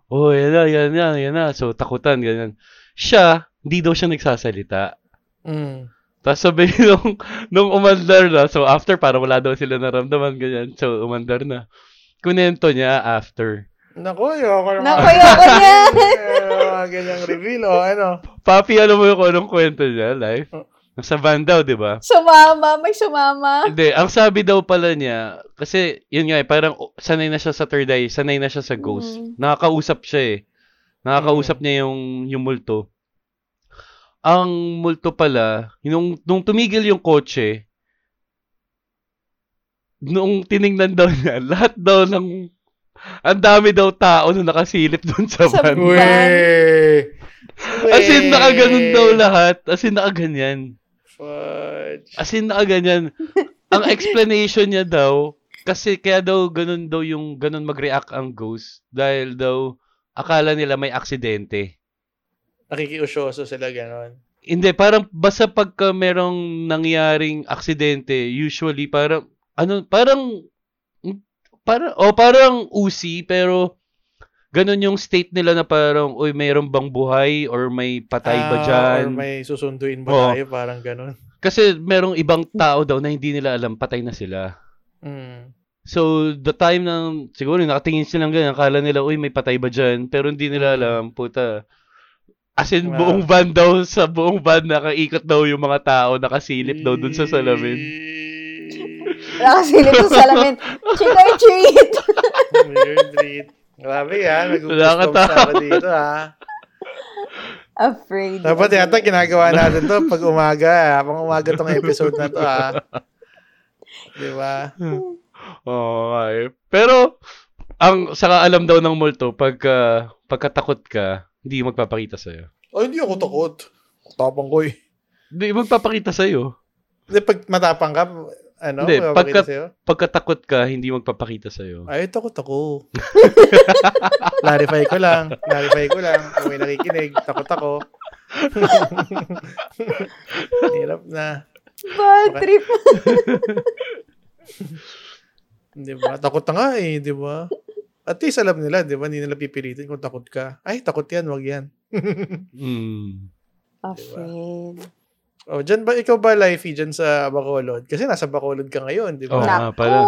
oh, yan na, yan na, yan na. So, takutan, ganyan. Siya, hindi daw siya nagsasalita. Mm. Tapos sabi nung, nung umandar na, so after, parang wala daw sila naramdaman, ganyan. So, umandar na. Kunento niya after. Naku, ayoko naman. Naku, ayoko niyan. Eh, mga ganyang reveal, o ano. Papi, alam mo yung kung anong kwento niya, live? Nasa van daw, di ba? Sumama, may sumama. Hindi, ang sabi daw pala niya, kasi yun nga eh, parang oh, sanay na siya sa third eye, sanay na siya sa ghost. Mm. Nakakausap siya eh. Nakakausap niya yung, yung multo. Ang multo pala, nung, nung tumigil yung kotse, nung tiningnan daw niya, lahat daw ng, ang dami daw tao na nakasilip doon sa Sa van. Uwe. As in, nakaganon daw lahat. As in, nakaganyan. Fudge. As in, nakaganyan. ang explanation niya daw, kasi kaya daw ganun daw yung ganun mag-react ang ghost dahil daw akala nila may aksidente. Nakikiusyoso sila ganon. Hindi, parang basta pagka merong nangyaring aksidente, usually parang ano, parang parang o parang usi pero ganun yung state nila na parang uy, mayroong bang buhay or may patay ba Ah, dyan? Or may susunduin ba Oo. tayo? Parang ganon. Kasi merong ibang tao daw na hindi nila alam patay na sila. Mm. So, the time ng, siguro nakatingin silang ganyan, akala nila, uy, may patay ba dyan? Pero hindi nila alam, puta. As in, Wow. buong van daw, sa buong van, nakaikot daw yung mga tao, nakasilip daw dun sa salamin. Nakasilip sa salamin. Trick or treat! Weird read. Grabe yan. Nag-goosebumps Nakakatawa. na ako dito ha. Afraid. Dapat yata ginagawa natin to pag umaga. Pang umaga tong episode na to ha. Di ba? Eh. Pero, ang saka alam daw ng multo, pagka, pagkatakot ka, hindi magpapakita sa'yo. Oh, hindi ako takot. Tapang ko eh. Hindi magpapakita sa'yo. Hindi, pag matapang ka, ano? Hindi, pagka- sa'yo? Pagkatakot ka, hindi magpapakita sa'yo. Ay, takot ako. Clarify ko lang. Clarify ko lang. Kung may nakikinig, takot ako. Hirap na. Bad trip. Di ba? Takot na nga eh, di ba? At least alam nila, di ba? Hindi nila pipilitin kung takot ka. Ay, takot yan, wag yan. Mm. Afraid. Oh, dyan ba, ikaw ba, Lifey, dyan sa Bacolod? Kasi nasa Bacolod ka ngayon, di Oo ba? nga pala.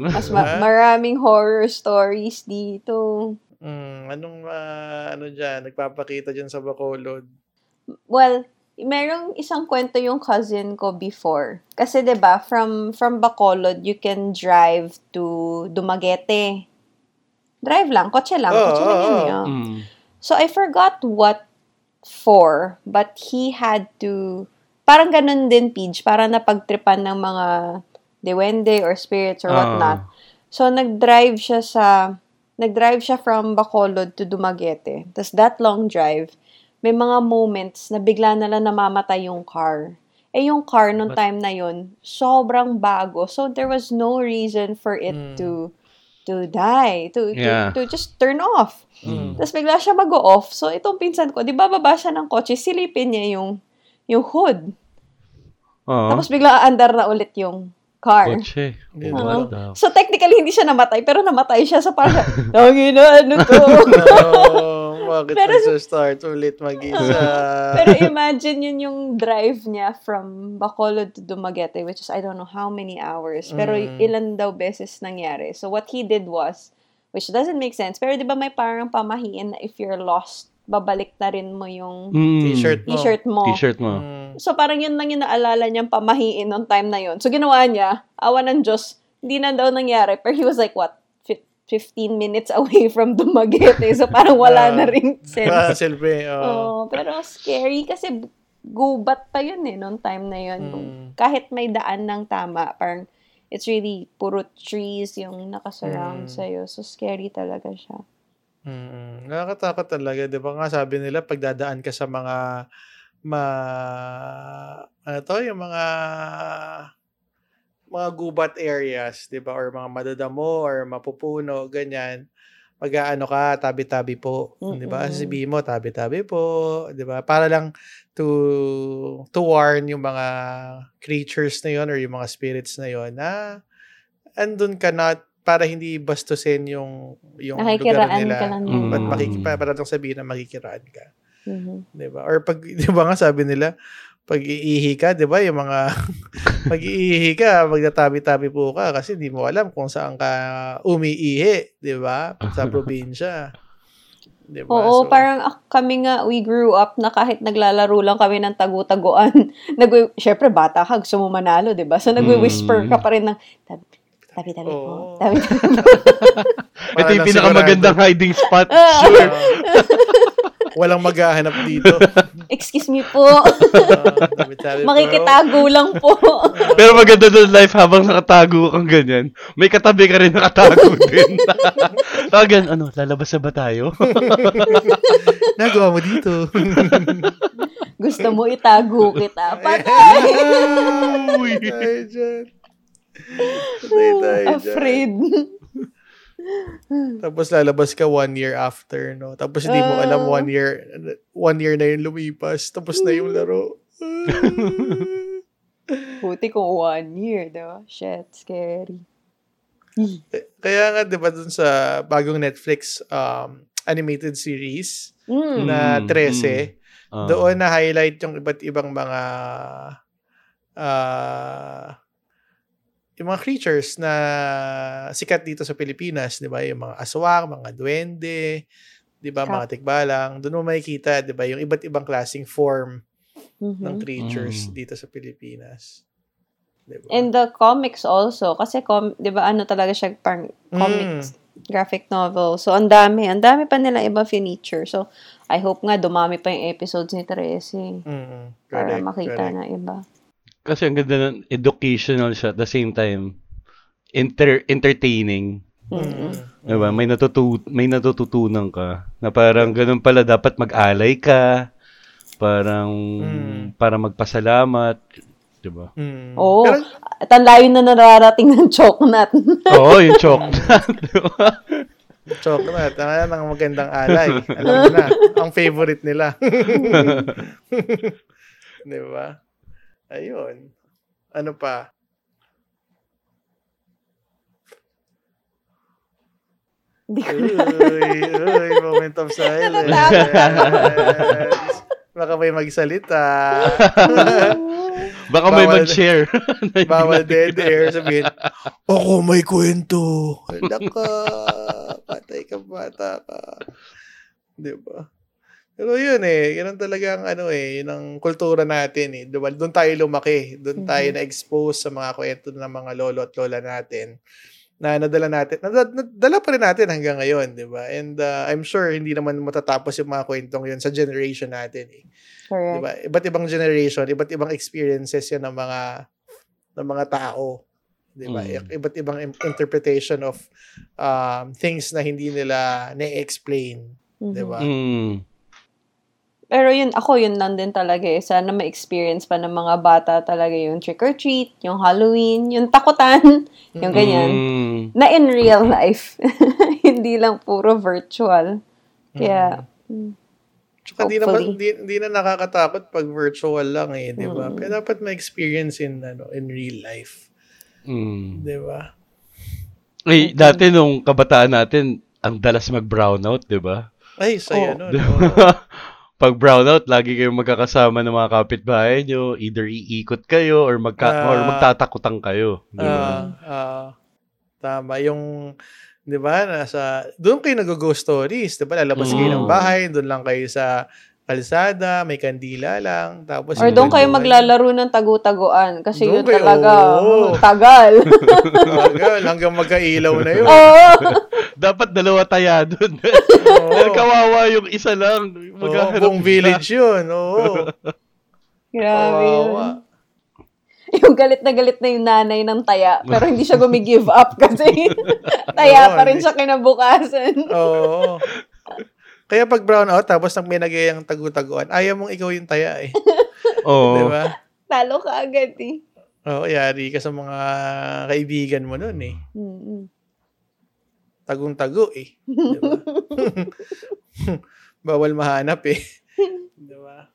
Mas ma- maraming horror stories dito. Mm, anong, ah, ano dyan, nagpapakita dyan sa Bacolod? Well, merong isang kwento yung cousin ko before. Kasi 'di ba from from Bacolod, you can drive to Dumaguete. Drive lang, kotse lang, Oo, kotse lang yun. oo. yeah. Mm. So I forgot what for, but he had to parang ganun din Pidge, parang napagtripan ng mga dewende or spirits or Ah. whatnot. So nag-drive siya sa nag-drive siya from Bacolod to Dumaguete. Tapos that long drive, may mga moments na bigla na lang namamatay yung car. Eh yung car nung But- time na yun, sobrang bago. So there was no reason for it Mm. to to die, to, to, Yeah. to just turn off. Mm. Tapos bigla siya mag-off. So, itong pinsan ko, di ba baba siya ng kotse, silipin niya yung, yung hood. Oo. Tapos bigla aandar na ulit yung car. Kotse. Ba? So, technically, hindi siya namatay, pero namatay siya. So, parang, siya, Tangina, ano to? Bakit Pero- magsa-start ulit mag-isa? Pero imagine yun yung drive niya from Bacolod to Dumaguete, which is I don't know how many hours. Pero Mm. ilan daw beses nangyari. So what he did was, which doesn't make sense, pero di ba may parang pamahiin na if you're lost, babalik na rin mo yung Mm. T-shirt mo. t-shirt mo. T-shirt mo. Mm. So parang yun lang yung naalala niyang pamahiin nung time na yun. So ginawa niya, awa ng Diyos, hindi na daw nangyari. Pero he was like, what, 15 minutes away from Dumaguete. So parang wala na ring sense. Ah, silbi. Oh, pero scary kasi gubat pa yun eh, nung time na yun. Mm. Kahit may daan ng tama, parang it's really puro trees yung Mm. nakasurround sa'yo. So, scary talaga siya. Mm, nakakatakot talaga, 'di ba? Nga sabi nila pag dadaan ka sa mga ma ano to, yung mga mga gubat areas, 'di ba? Or mga madadamo or mapupuno, ganyan. Mag-aano ka, tabi-tabi po, 'di ba? Sabihin mo, tabi-tabi po, 'di ba? Para lang to to warn yung mga creatures na yon or yung mga spirits na yon na andun ka na para hindi bastusin yung yung lugar Nakikiraan nila. ka lang Mm. pa- para lang sabihin na makikiraan ka. Mhm. 'Di ba? Or pag 'di ba nga sabi nila, pag iihi ka, 'di ba, yung mga pag iihi ka, magtatabi-tabi po ka kasi hindi mo alam kung saan ka umiihi, 'di ba? Sa probinsya. 'Di ba? Oo, So, parang ah, kami nga, we grew up na kahit naglalaro lang kami ng tagu-taguan. Nag Siyempre, bata ka, gusto mo manalo, di ba? So, nagwi-whisper ka pa rin ng, tabi, tabi, tabi po. Tabi, tabi po. Ito yung pinakamagandang hiding spot. Sure. Ah, walang maghahanap dito. Excuse me po. Ah, po. Makikitago lang po. Pero maganda doon life habang nakatago kang ganyan. May katabi ka rin nakatago din. Tagan, ano, lalabas na ba tayo? Nagawa mo dito. Gusto mo itago kita. Patay! Patay tayo dyan. Afraid. Tapos lalabas ka one year after, no? Tapos hindi mo alam Ah. one year, one year na yung lumipas. Tapos na yung laro. Buti kung one year, di ba? Shit, scary. Kaya nga, di ba, dun sa bagong Netflix um, animated series Mm. na Mm, 13, Ah. doon na highlight yung iba't ibang mga ah yung mga creatures na sikat dito sa Pilipinas, 'di ba? Yung mga aswang, mga duwende, 'di ba? Kap- Mga tikbalang. Doon mo makikita, 'di ba, yung iba't ibang klaseng form Mhm. ng creatures Mm. dito sa Pilipinas. 'Di ba? And the comics also. Kasi, com- di ba, ano talaga siya, parang Mm. comics, graphic novel. So, ang dami. Ang dami pa nila iba feature. So, I hope nga dumami pa yung episodes ni Tracy. Mm, Para correct, makita correct. na iba. Kasi ang ganda ng educational siya at the same time enter entertaining. Mm-mm. Mm. Diba? May natutu may natututunan ka na parang ganun pala dapat mag-alay ka. Parang Mm. para magpasalamat, 'di ba? Mm. Oo. Pero, At ang layo na nararating ng chocolate. Oo, yung chocolate. diba? chocolate, ah, ang magandang alay. Alam mo na, ang favorite nila. 'Di ba? Ayun. Ano pa? Hindi ko Uy, uy, moment of silence. Baka may magsalita. Baka may Bawal- mag-share. Bawal dead air. Sabihin, ako may kwento. Naka, patay ka bata ka. Di ba? Pero yun eh, yun ang talagang ano eh, yun ang kultura natin eh. Diba? Doon tayo lumaki. Doon tayo Mhm. na-expose sa mga kwento ng mga lolo at lola natin na nadala natin, nadala, nadala pa rin natin hanggang ngayon, di ba? And uh, I'm sure hindi naman matatapos yung mga kwentong yun sa generation natin eh. Correct. Diba? Iba't ibang generation, iba't ibang experiences yan ng mga ng mga tao. Diba? Mm. Iba't ibang interpretation of um, things na hindi nila na-explain. Mhm. Diba? Mm. Pero yun, ako yun lang din talaga eh. Sana ma-experience pa ng mga bata talaga yung trick or treat, yung Halloween, yung takutan, yung ganyan. Mm. Na in real life. Hindi lang puro virtual. Kaya, mm, Tsaka di naman, hopefully. di, di na nakakatakot pag virtual lang eh, di ba? Mm. Pero dapat ma-experience in, ano, in real life. Mm. Di ba? Eh, dati nung kabataan natin, ang dalas mag-brownout, di ba? Ay, saya Oh. nun. Di oo. ba? Pag brownout, lagi kayong magkakasama ng mga kapitbahay nyo. Either iikot kayo or, magka, Ah. or magtatakutan kayo. Di ba? Ah, ah, tama. Yung, di ba, nasa, doon kayo nag-ghost stories. Di ba, lalabas kayo ng Mm. bahay, doon lang kayo sa kalsada, may kandila lang. Tapos, Or doon kayo maglalaro ng tagu-taguan kasi Doon yun kayo, talaga oo. tagal. Tagal, hanggang magkailaw na yun. Oo. Dapat dalawa taya doon. Oo. Dahil kawawa yung isa lang. Oo, Maghahanap buong village yun. Oo. Grabe yun. Yung galit na galit na yung nanay ng taya, pero hindi siya gumi-give up kasi taya pa rin siya kinabukasan. Oo. Kaya pag brown out, tapos nang may nagayang tagu-taguan, ayaw mong ikaw yung taya eh. Oo. Di ba? Talo ka agad eh. Oo, yari ka sa mga kaibigan mo nun eh. Mm-mm. Tagong-tago eh. Di ba? Bawal mahanap eh. Di ba?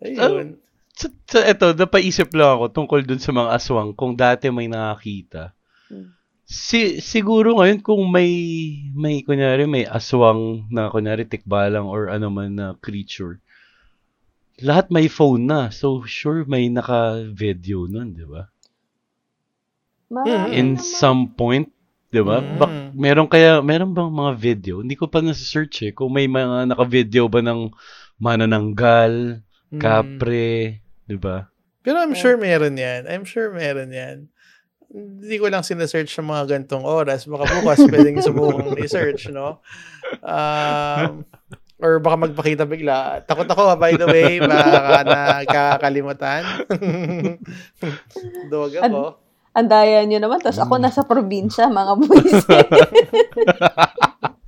Ayun. Sa, sa eto, napaisip lang ako tungkol dun sa mga aswang kung dati may nakakita. Hmm. Si, siguro ngayon kung may, may, kunyari, may aswang na, kunyari, tikbalang or ano man na creature, lahat may phone na. So, sure, may naka-video nun, di ba? Marami In naman. some point, di ba? Mm. Bak, meron kaya, meron bang mga video? Hindi ko pa nasa-search eh. Kung may mga naka-video ba ng manananggal, Mm. kapre, di ba? Pero I'm sure meron yan. I'm sure meron yan. Hindi ko lang sinesearch sa mga gantong oras. Baka bukas pwedeng subukang i-search, no? Um, or baka magpakita bigla. Takot ako, by the way. Baka nakakalimutan. Duwag ako. Ang daya nyo naman, tapos ako nasa probinsya, mga buwisit.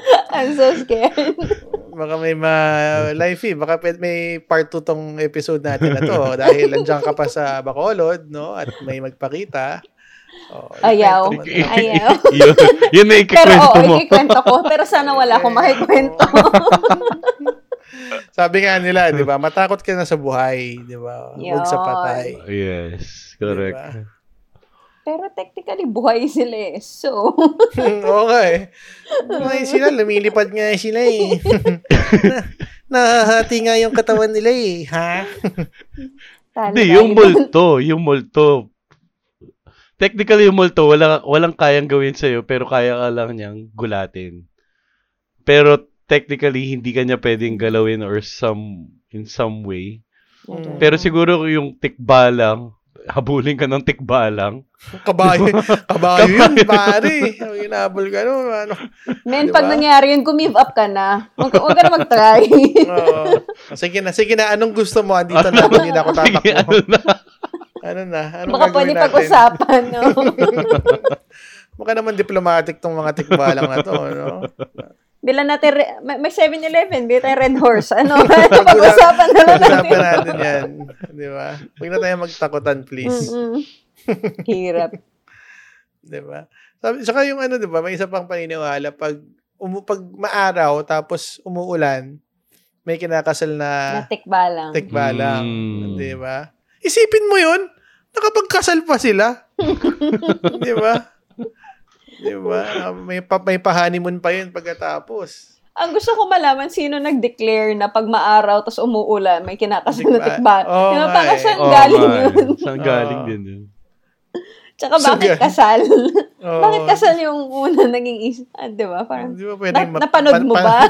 I'm so scared. Baka may ma live eh. Baka may part 2 tong episode natin na to. Dahil nandiyan ka pa sa Bacolod, no? At may magpakita. Oh, Ayaw. Ayaw. yun, yun na Pero ikikwento oo, mo. ikikwento ko. Pero sana wala akong makikwento. Sabi nga nila, di ba? Matakot ka na sa buhay, di ba? Huwag sa patay. Yes, correct. Diba? Pero technically, buhay sila eh. So, Oo nga eh. Ay, sila, lumilipad nga sila eh. Na, nahahati nga yung katawan nila eh. Ha? Hindi, yung multo, yung multo. Technically, yung multo, wala, walang kayang gawin sa'yo, pero kaya ka lang niyang gulatin. Pero technically, hindi ka niya pwedeng galawin or some, in some way. Mm. Pero siguro yung tikbalang, habulin ka ng tikbalang. Kabayo, kabayo yun, pare. Ang Hinabol ka no, ano. Men, Diba? pag nangyari yun, gumive up ka na. Huwag ka na mag-try. Oo. sige na, sige na. Anong gusto mo? Andito na, hindi na ako Sige, ano tatakbo. na. Ano na? Anong Baka pwede pag-usapan, no? Mukha naman diplomatic tong mga tikbalang na to, no? Bila natin, re- may, may 7-Eleven, bila tayo Red Horse. Ano? Pag-usapan na lang natin. Pag-usapan natin yan. Di ba? Huwag na tayo magtakutan, please. Mm-mm. Hirap. Di ba? Sabi, saka yung ano, di ba, may isa pang paniniwala, pag, umu, pag maaraw, tapos umuulan, may kinakasal na Natikba lang. tikbalang. Mm. Di ba? Isipin mo yun, nakapagkasal pa sila. di ba? Di ba? May, pa, may pa-honeymoon pa yun pagkatapos. Ang gusto ko malaman, sino nag-declare na pag maaraw tas umuulan, may kinakasal na Tikba. Oo Diba, parang eh. saan Oo galing nga eh. yun? Saan galing Oo. din yun? Tsaka bakit galing? kasal? Oo. bakit kasal yung una naging is... Ah, di ba? Parang, Di ba pwede na, napanood mo ba?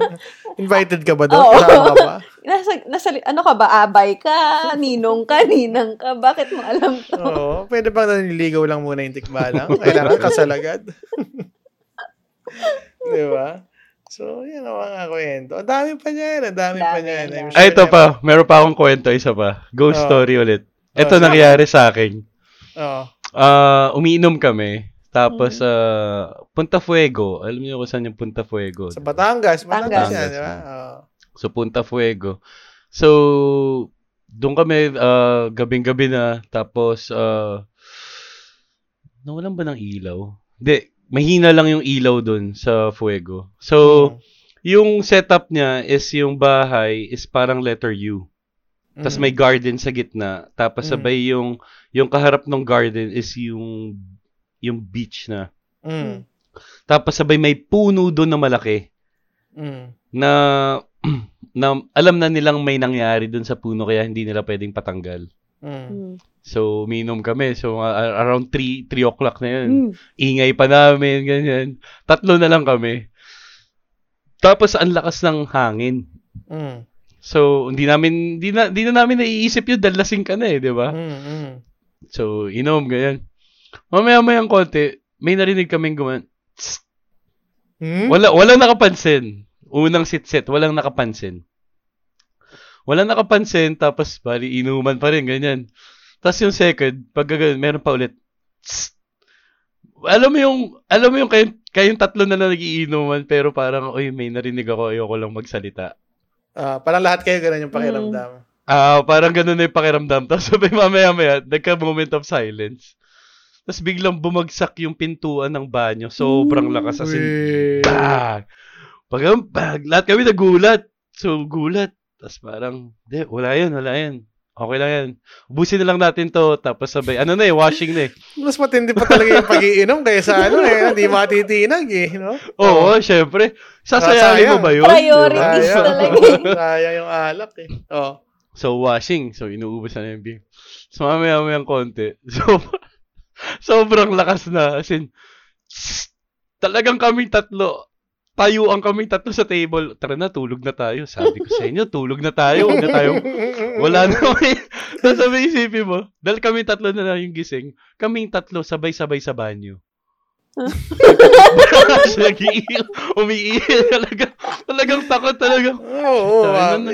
Invited ka ba doon? Oo. Kasama ka ba? nasa, nasa, ano ka ba? Abay ka? Ninong ka? Ninang ka? Bakit mo alam to? Oo. Pwede bang naniligaw lang muna yung tikbalang? Kailangan kasal agad. Di ba? So, yan ang mga kwento. Ang dami pa niyan. Ang dami, pa Dami, niyan. dami. I'm Ay, ito pa. Meron pa akong kwento, isa pa. Ghost Oh. story ulit. Ito Oh, nangyari sa akin. Oo. Ah, umiinom kami. Tapos, ah, Punta Fuego. Alam niyo kung saan yung Punta Fuego? Sa Batangas. Batangas Batangas. yan, di ba? So, Punta Fuego. So, doon kami ah, gabing-gabi na. Tapos, ah, nawalan ba ng ilaw? Hindi. Mahina lang yung ilaw doon sa Fuego. So, Mm. yung setup niya is yung bahay is parang letter U. Tapos Mm. may garden sa gitna. Tapos Mm. sabay yung yung kaharap ng garden is yung yung beach na. Mm. Tapos sabay may puno doon na malaki. Mm. na na alam na nilang may nangyari dun sa puno kaya hindi nila pwedeng patanggal. Mm. Mm. So, minom kami. So, uh, around 3, 3 o'clock na yun. Mm. Ingay pa namin, ganyan. Tatlo na lang kami. Tapos, ang lakas ng hangin. Mm. So, hindi namin, hindi na, hindi na namin naiisip yun dahil lasing ka na eh, di ba? Mm. Mm. So, inom, ganyan. Mamaya-mayang konti, may narinig kaming guman. Tsk! Hmm? Wala, walang nakapansin. Unang sit-set, walang nakapansin. Walang nakapansin, tapos bali, inuman pa rin, ganyan. Tapos yung second, pag gagawin, meron pa ulit. Tsk! Alam mo yung, alam mo yung kayong, kayong tatlo na lang nagiinuman, pero parang, oy, may narinig ako, ayoko lang magsalita. Ah, parang lahat kayo ganun yung pakiramdam. Ah, parang ganun na yung pakiramdam. Tapos sabay mamaya-maya, nagka-moment of silence. Tapos biglang bumagsak yung pintuan ng banyo. Sobrang lakas as in, bang! Pag, bang! Lahat kami nagulat. So, gulat. Tapos parang, di, wala yan, wala yan. Okay lang yan. Ubusin na lang natin to. Tapos sabay, ano na eh, washing na eh. Mas matindi pa talaga yung pag-iinom kaysa ano eh, hindi matitinag eh, no? Oo, syempre. Sasayangin mo ba yun? Priorities Diba? Talaga eh. Sayang yung alak eh. Oh. So, washing. So, inuubos na yung beer. So, mamaya-mayang konti. So, sobrang lakas na. As in, talagang kaming tatlo, tayo ang kaming tatlo sa table. Tara na, tulog na tayo. Sabi ko sa inyo, tulog na tayo. Huwag na tayo. Wala na kami. Tapos sabi isipin mo, dahil kami tatlo na lang yung gising, kaming tatlo sabay-sabay sa banyo. Nag-iil, umiiil talaga. Talagang takot talaga. Oo, oh, nun,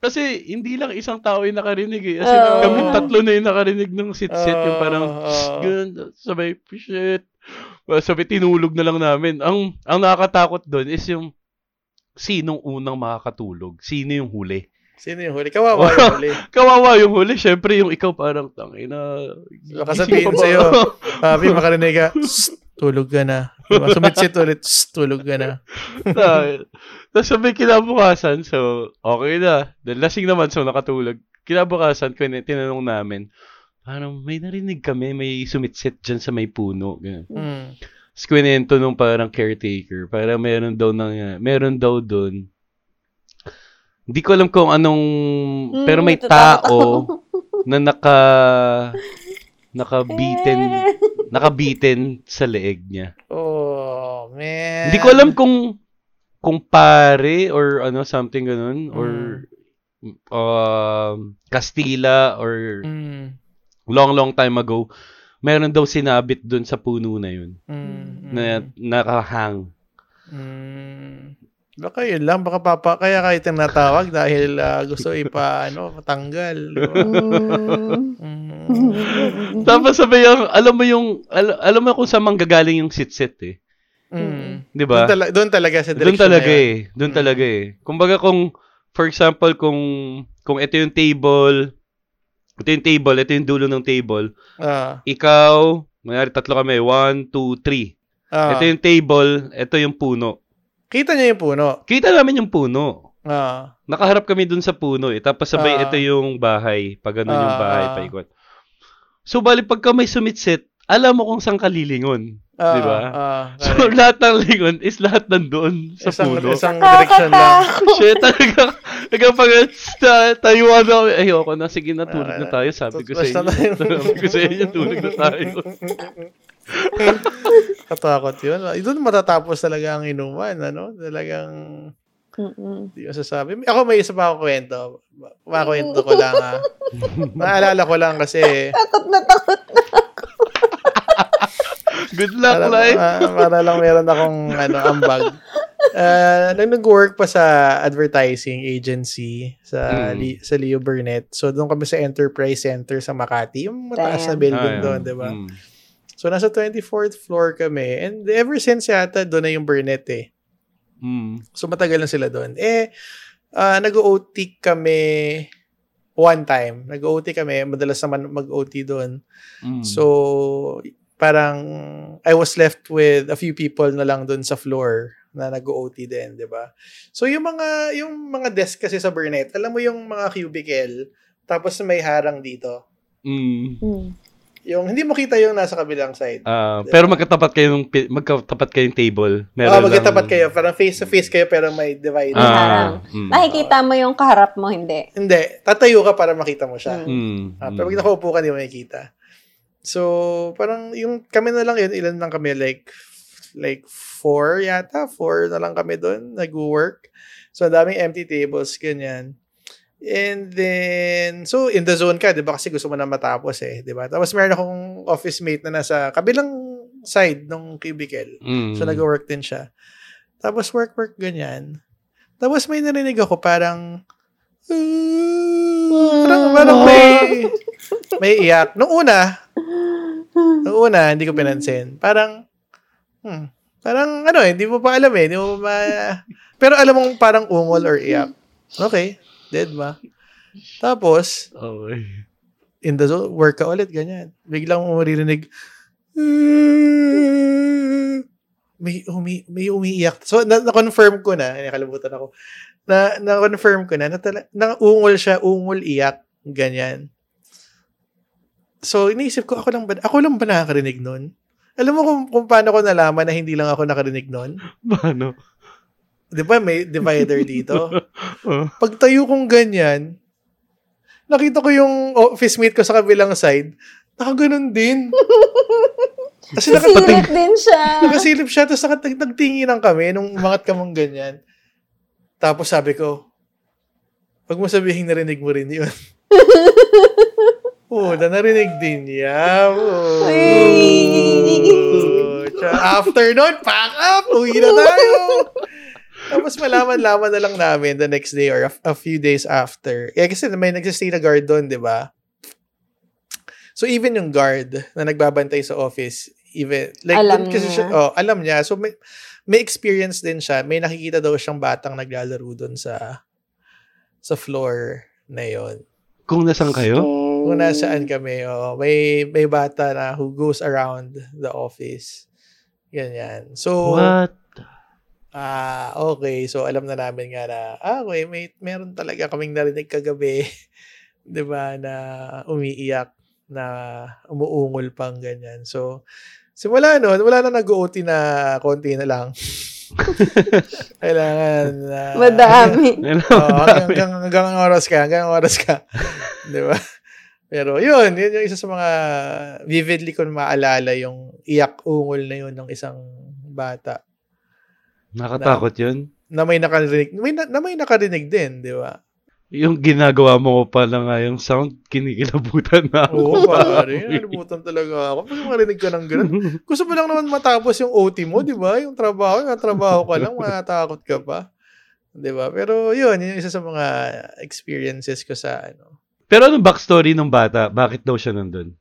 Kasi hindi lang isang tao yung nakarinig eh. Kasi Oo. kami tatlo na yung nakarinig ng sit-sit. yung parang, ganun, sabay, shit. Sabay, tinulog na lang namin. Ang, ang nakakatakot doon is yung, sinong unang makakatulog? Sino yung huli? Sino yung huli? Kawawa yung huli. Kawawa yung huli. Syempre, yung ikaw parang, tangina. Baka sabihin gising pa ba? sa'yo, Papi, makarinig ka, "Shh, tulog ka na. Sumitsit ulit, "Shh, tulog ka na. Tapos sabi kinabukasan, so okay na. Dahil lasing naman, so nakatulog. Kinabukasan, tinanong namin, parang may narinig kami, may sumitsit dyan sa may puno. Ganun. Mm. Tapos kwento nung parang caretaker, parang meron daw na, meron daw doon. Hindi ko alam kung anong, Mm, pero may tao na naka, nakabitin, nakabitin sa leeg niya. Oh, man. Hindi ko alam kung kung pare or ano something ganun or um Kastila or Mm. long long time ago meron daw sinabit doon sa puno na yun Mm. na nakahang. Mm. Baka yun lang, baka papa, kaya kayo tinatawag dahil ah, gusto ipa, ano? Mm. Mm. Tapos sabi yung, alam mo yung, al- alam mo kung saan manggagaling yung sit-sit eh. Mm. Di ba? Doon, tala- doon talaga sa Doon direction talaga na yun. eh. Doon Mm. talaga eh. Kumbaga kung, for example, kung, kung ito yung table, ito yung table, ito yung dulo ng table, Ah, ikaw, mayroon tatlo kami, one, two, three. ah. Ito yung table, ito yung puno. Kita niyo yung puno. Kita namin yung puno. Ah. Nakaharap kami dun sa puno eh. Tapos sabay, Ah. ito yung bahay. Pag ganun yung Ah, bahay, ah. paikot. So, bali, pagka may sumitsit, alam mo kung saan ka lilingon. ah Di ba? Ah, So, lahat ng lingon is lahat nandoon sa isang, puno. isang direction lang. Shit, talaga. Talaga pag ta- tayuan ako, ayoko na, sige na, tulog na tayo. Sabi ko sa inyo. tayo. Sabi ko sa inyo, tulog na tayo. Katakot yun. Doon matatapos talaga ang inuman, ano? Talagang, Mm-mm. di ko sasabi. Ako may isa pa ako kwento. Makwento ko lang, ha. Naalala ko lang kasi, Takot na takot. Good luck, para, life. ah, para lang meron akong, ano, ambag. Uh, nag-work pa sa advertising agency sa Mm. Li- sa Leo Burnett. So doon kami sa Enterprise Center sa Makati, yung mataas na building Ah, doon. 'di ba? Mm. So nasa 24th floor kami and ever since yata doon na yung Burnett eh. Mm. So matagal na sila doon. Eh ah, nag-OT kami one time. Nag-OT kami, madalas naman mag-OT doon. Mm. So parang I was left with a few people na lang doon sa floor na nag-OT din, 'di ba? So yung mga yung mga desk kasi sa Burnett, alam mo yung mga cubicle tapos may harang dito. Mm. Mm. Yung hindi mo kita yung nasa kabilang side. Ah, pero magkatapat kayo ng pi- magkatapat kayong table. Meron Oo, magkatapat lang- kayo. Parang face to face kayo pero may divide. Ah. Ah, mm. Nakikita mo yung kaharap mo, hindi. Hindi. Tatayo ka para makita mo siya. Mm, Ah, mm. pero pag nakaupo ka, hindi mo makikita. So, parang yung kami na lang yun, ilan lang kami, like, like four yata, four na lang kami doon, nag-work. So, ang daming empty tables, ganyan. And then, so, in the zone ka, di ba? Kasi gusto mo na matapos eh, di ba? Tapos meron akong office mate na nasa kabilang side ng cubicle. Mm. So, nag-work din siya. Tapos, work-work, ganyan. Tapos, may narinig ako parang, parang, parang may, may iyak. Nung una, nung una, hindi ko pinansin. Parang, hmm, parang, ano eh, hindi mo pa alam eh. Hindi mo pa, pero alam mong parang ungol or iyak. Okay, dead ba? Tapos, Okay. in the zone, work ka ulit, ganyan. Biglang mo maririnig, may, umi, may umiiyak. So, na, na-confirm ko na, nakalimutan ako, na, na-confirm ko na, na, tala, na ungol siya, ungol iyak, ganyan. So, iniisip ko, ako lang ba, ako lang ba nakakarinig nun? Alam mo kung, kung paano ko nalaman na hindi lang ako nakarinig nun? Paano? Di ba may divider dito? Oh. Pagtayo kong ganyan, nakita ko yung office mate ko sa kabilang side, nakaganon din. Kasi nakapating, Silip din siya. nakasilip siya, tapos nakatag, nagtinginan kami nung umangat ka mong ganyan. Tapos sabi ko, wag mo sabihin narinig mo rin yun. Oo, na narinig din niya. After nun, pack up! Uwi na tayo! Tapos malaman-laman na lang namin the next day or a, a few days after. Eh, kasi may nagsistay na guard doon, di ba? So, even yung guard na nagbabantay sa office, even, like, Alam kasi niya. siya, oh, alam niya. So, may, may experience din siya. May nakikita daw siyang batang naglalaro doon sa sa floor na yon. Kung nasan kayo? Kung nasaan kami, oh, may, may bata na who goes around the office. Ganyan. So, What? Ah, okay. So, alam na namin nga na, ah, okay, may, meron talaga kaming narinig kagabi, di ba, na umiiyak, na umuungol pang ganyan. So, simula nun, wala na nag-OT na konti na lang. Kailangan na... Madami. Oo, hanggang, hanggang, hanggang ang oras ka, hanggang ang oras ka. di ba? Pero yun, yun yung isa sa mga vividly ko maalala yung iyak-ungol na yun ng isang bata Nakatakot yun? na may nakarinig, may, na, na may nakarinig din, di ba? Yung ginagawa mo pa lang nga yung sound, kinikilabutan na ako. Oo, pare. Nalimutan talaga ako. Pag marinig ka ng ganun, gusto mo lang naman matapos yung OT mo, di ba? Yung trabaho, yung trabaho ka lang, matakot ka pa. Di ba? Pero yun, yun yung isa sa mga experiences ko sa ano. Pero anong backstory ng bata? Bakit daw siya nandun?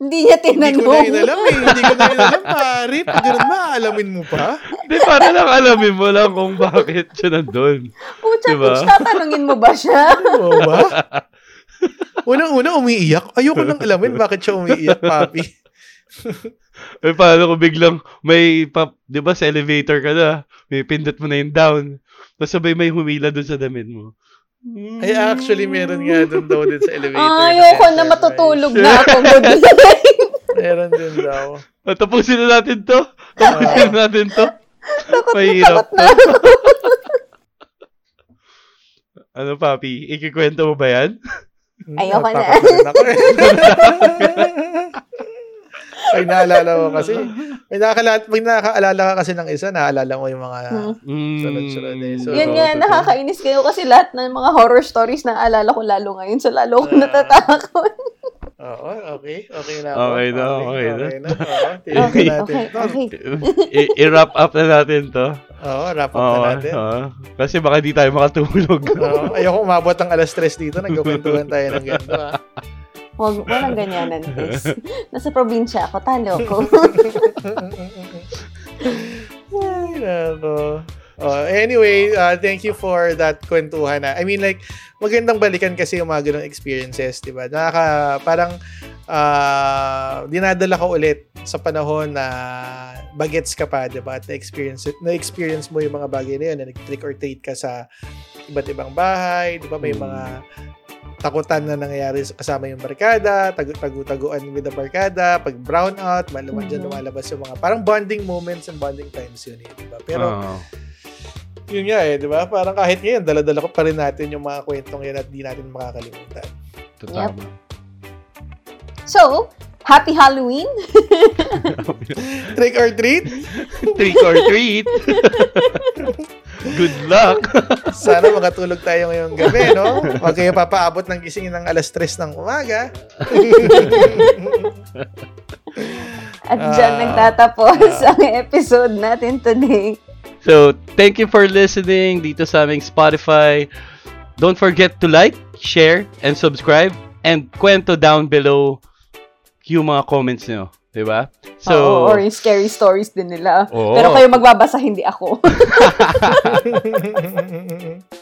Hindi niya Hindi ko na tinanong. inalam eh. Hindi ko na inalam, pare. Pag ganun ba, alamin mo pa? Hindi, para lang alamin mo lang kung bakit siya nandun. Pucha, Diba? Pitch, tatanungin mo ba siya? Oo ba? Unang-una, umiiyak. Ayoko nang alamin bakit siya umiiyak, papi. Eh, paano kung biglang may, pa, di ba, sa elevator ka na, may pindot mo na yung down, tapos sabay may humila dun sa damit mo. Ay, actually, meron nga doon daw din sa elevator. Ay, ayoko na matutulog na ako. Good night. Meron din daw. Tapusin na natin to. Tapusin na natin to. Mahirap Takot na to. ako. Ano, papi? Ikikwento mo ba yan? Ayoko na. Natakot rin ako eh. Ay, naalala mo kasi. May nakakala, pag nakakaalala ka kasi ng isa, naalala mo yung mga Hmm. Mm. sunod-sunod eh. So, Yun Oo, nga, totoo. nakakainis kayo kasi lahat ng mga horror stories na alala ko lalo ngayon. So, lalo ko Ah. natatakot. Oo, okay. Okay na ako. Okay na, okay na. Okay na. Oo, tigil Okay, natin. okay, okay. I- i-wrap up na natin to. Oo, wrap up Oo, na natin. oo. Kasi baka di tayo makatulog. Oo, ayoko umabot ng alas 3 dito. Nagkukwentuhan tayo ng ganito. Huwag, walang ganyanan, Chris. Nasa probinsya ako, talo ko. Ay, nako. Oh, anyway, uh, thank you for that kwentuhan. ah. I mean, like, magandang balikan kasi yung mga ganong experiences, di ba? Nakaka, parang, uh, dinadala ka ulit sa panahon na bagets ka pa, di ba? At na-experience, na-experience mo yung mga bagay na yun, na nag-trick or treat ka sa iba't ibang bahay, di ba? May Mm. mga takutan na nangyayari sa- kasama yung barkada, tagu- tagu-taguan with the barkada, pag brown out, malaman dyan Mhm. lumalabas yung mga parang bonding moments and bonding times yun eh, di ba? Pero Oo. yun nga eh, di ba? Parang kahit ngayon, dala-dala ko pa rin natin yung mga kwentong yan at di natin makakalimutan. Ito Yep. tama. So, happy Halloween! Trick or treat? Trick or treat. Good luck. Sana makatulog tayo ngayong gabi, no? Huwag kayo papaabot ng gising ng alas 3 ng umaga. At dyan Ah. nagtatapos ang episode natin today. So, thank you for listening dito sa aming Spotify. Don't forget to like, share, and subscribe. And kwento down below yung mga comments nyo. Diba? So, So, or yung scary stories din nila. Oo. Pero kayo magbabasa, hindi ako.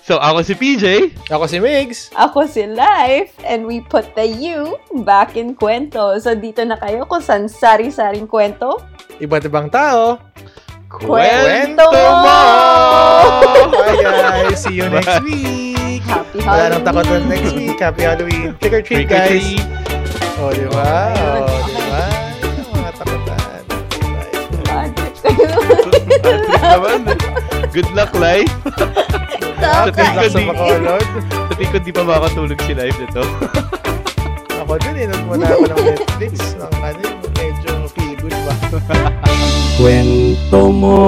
so ako si PJ. Ako si Migs. ako si Life, and we put the you back in kwento. So, dito na kayo kung saan sari-saring kwento. Iba't ibang tao. Kwento mo! Bye guys! See you next week! Happy Wala nang takot Halloween! next week. Happy Halloween. Trick or treat, Trick or guys. treat. Oh, di ba? Oh, di ba? Trip naman. Good luck, life. Taka. Good luck sa Bacolod. Sa tingin ko di pa makakatulog si life nito. Ako din, eh. Nung muna ako ng Netflix. Ng ano, yung medyo feel good ba? Kwento mo.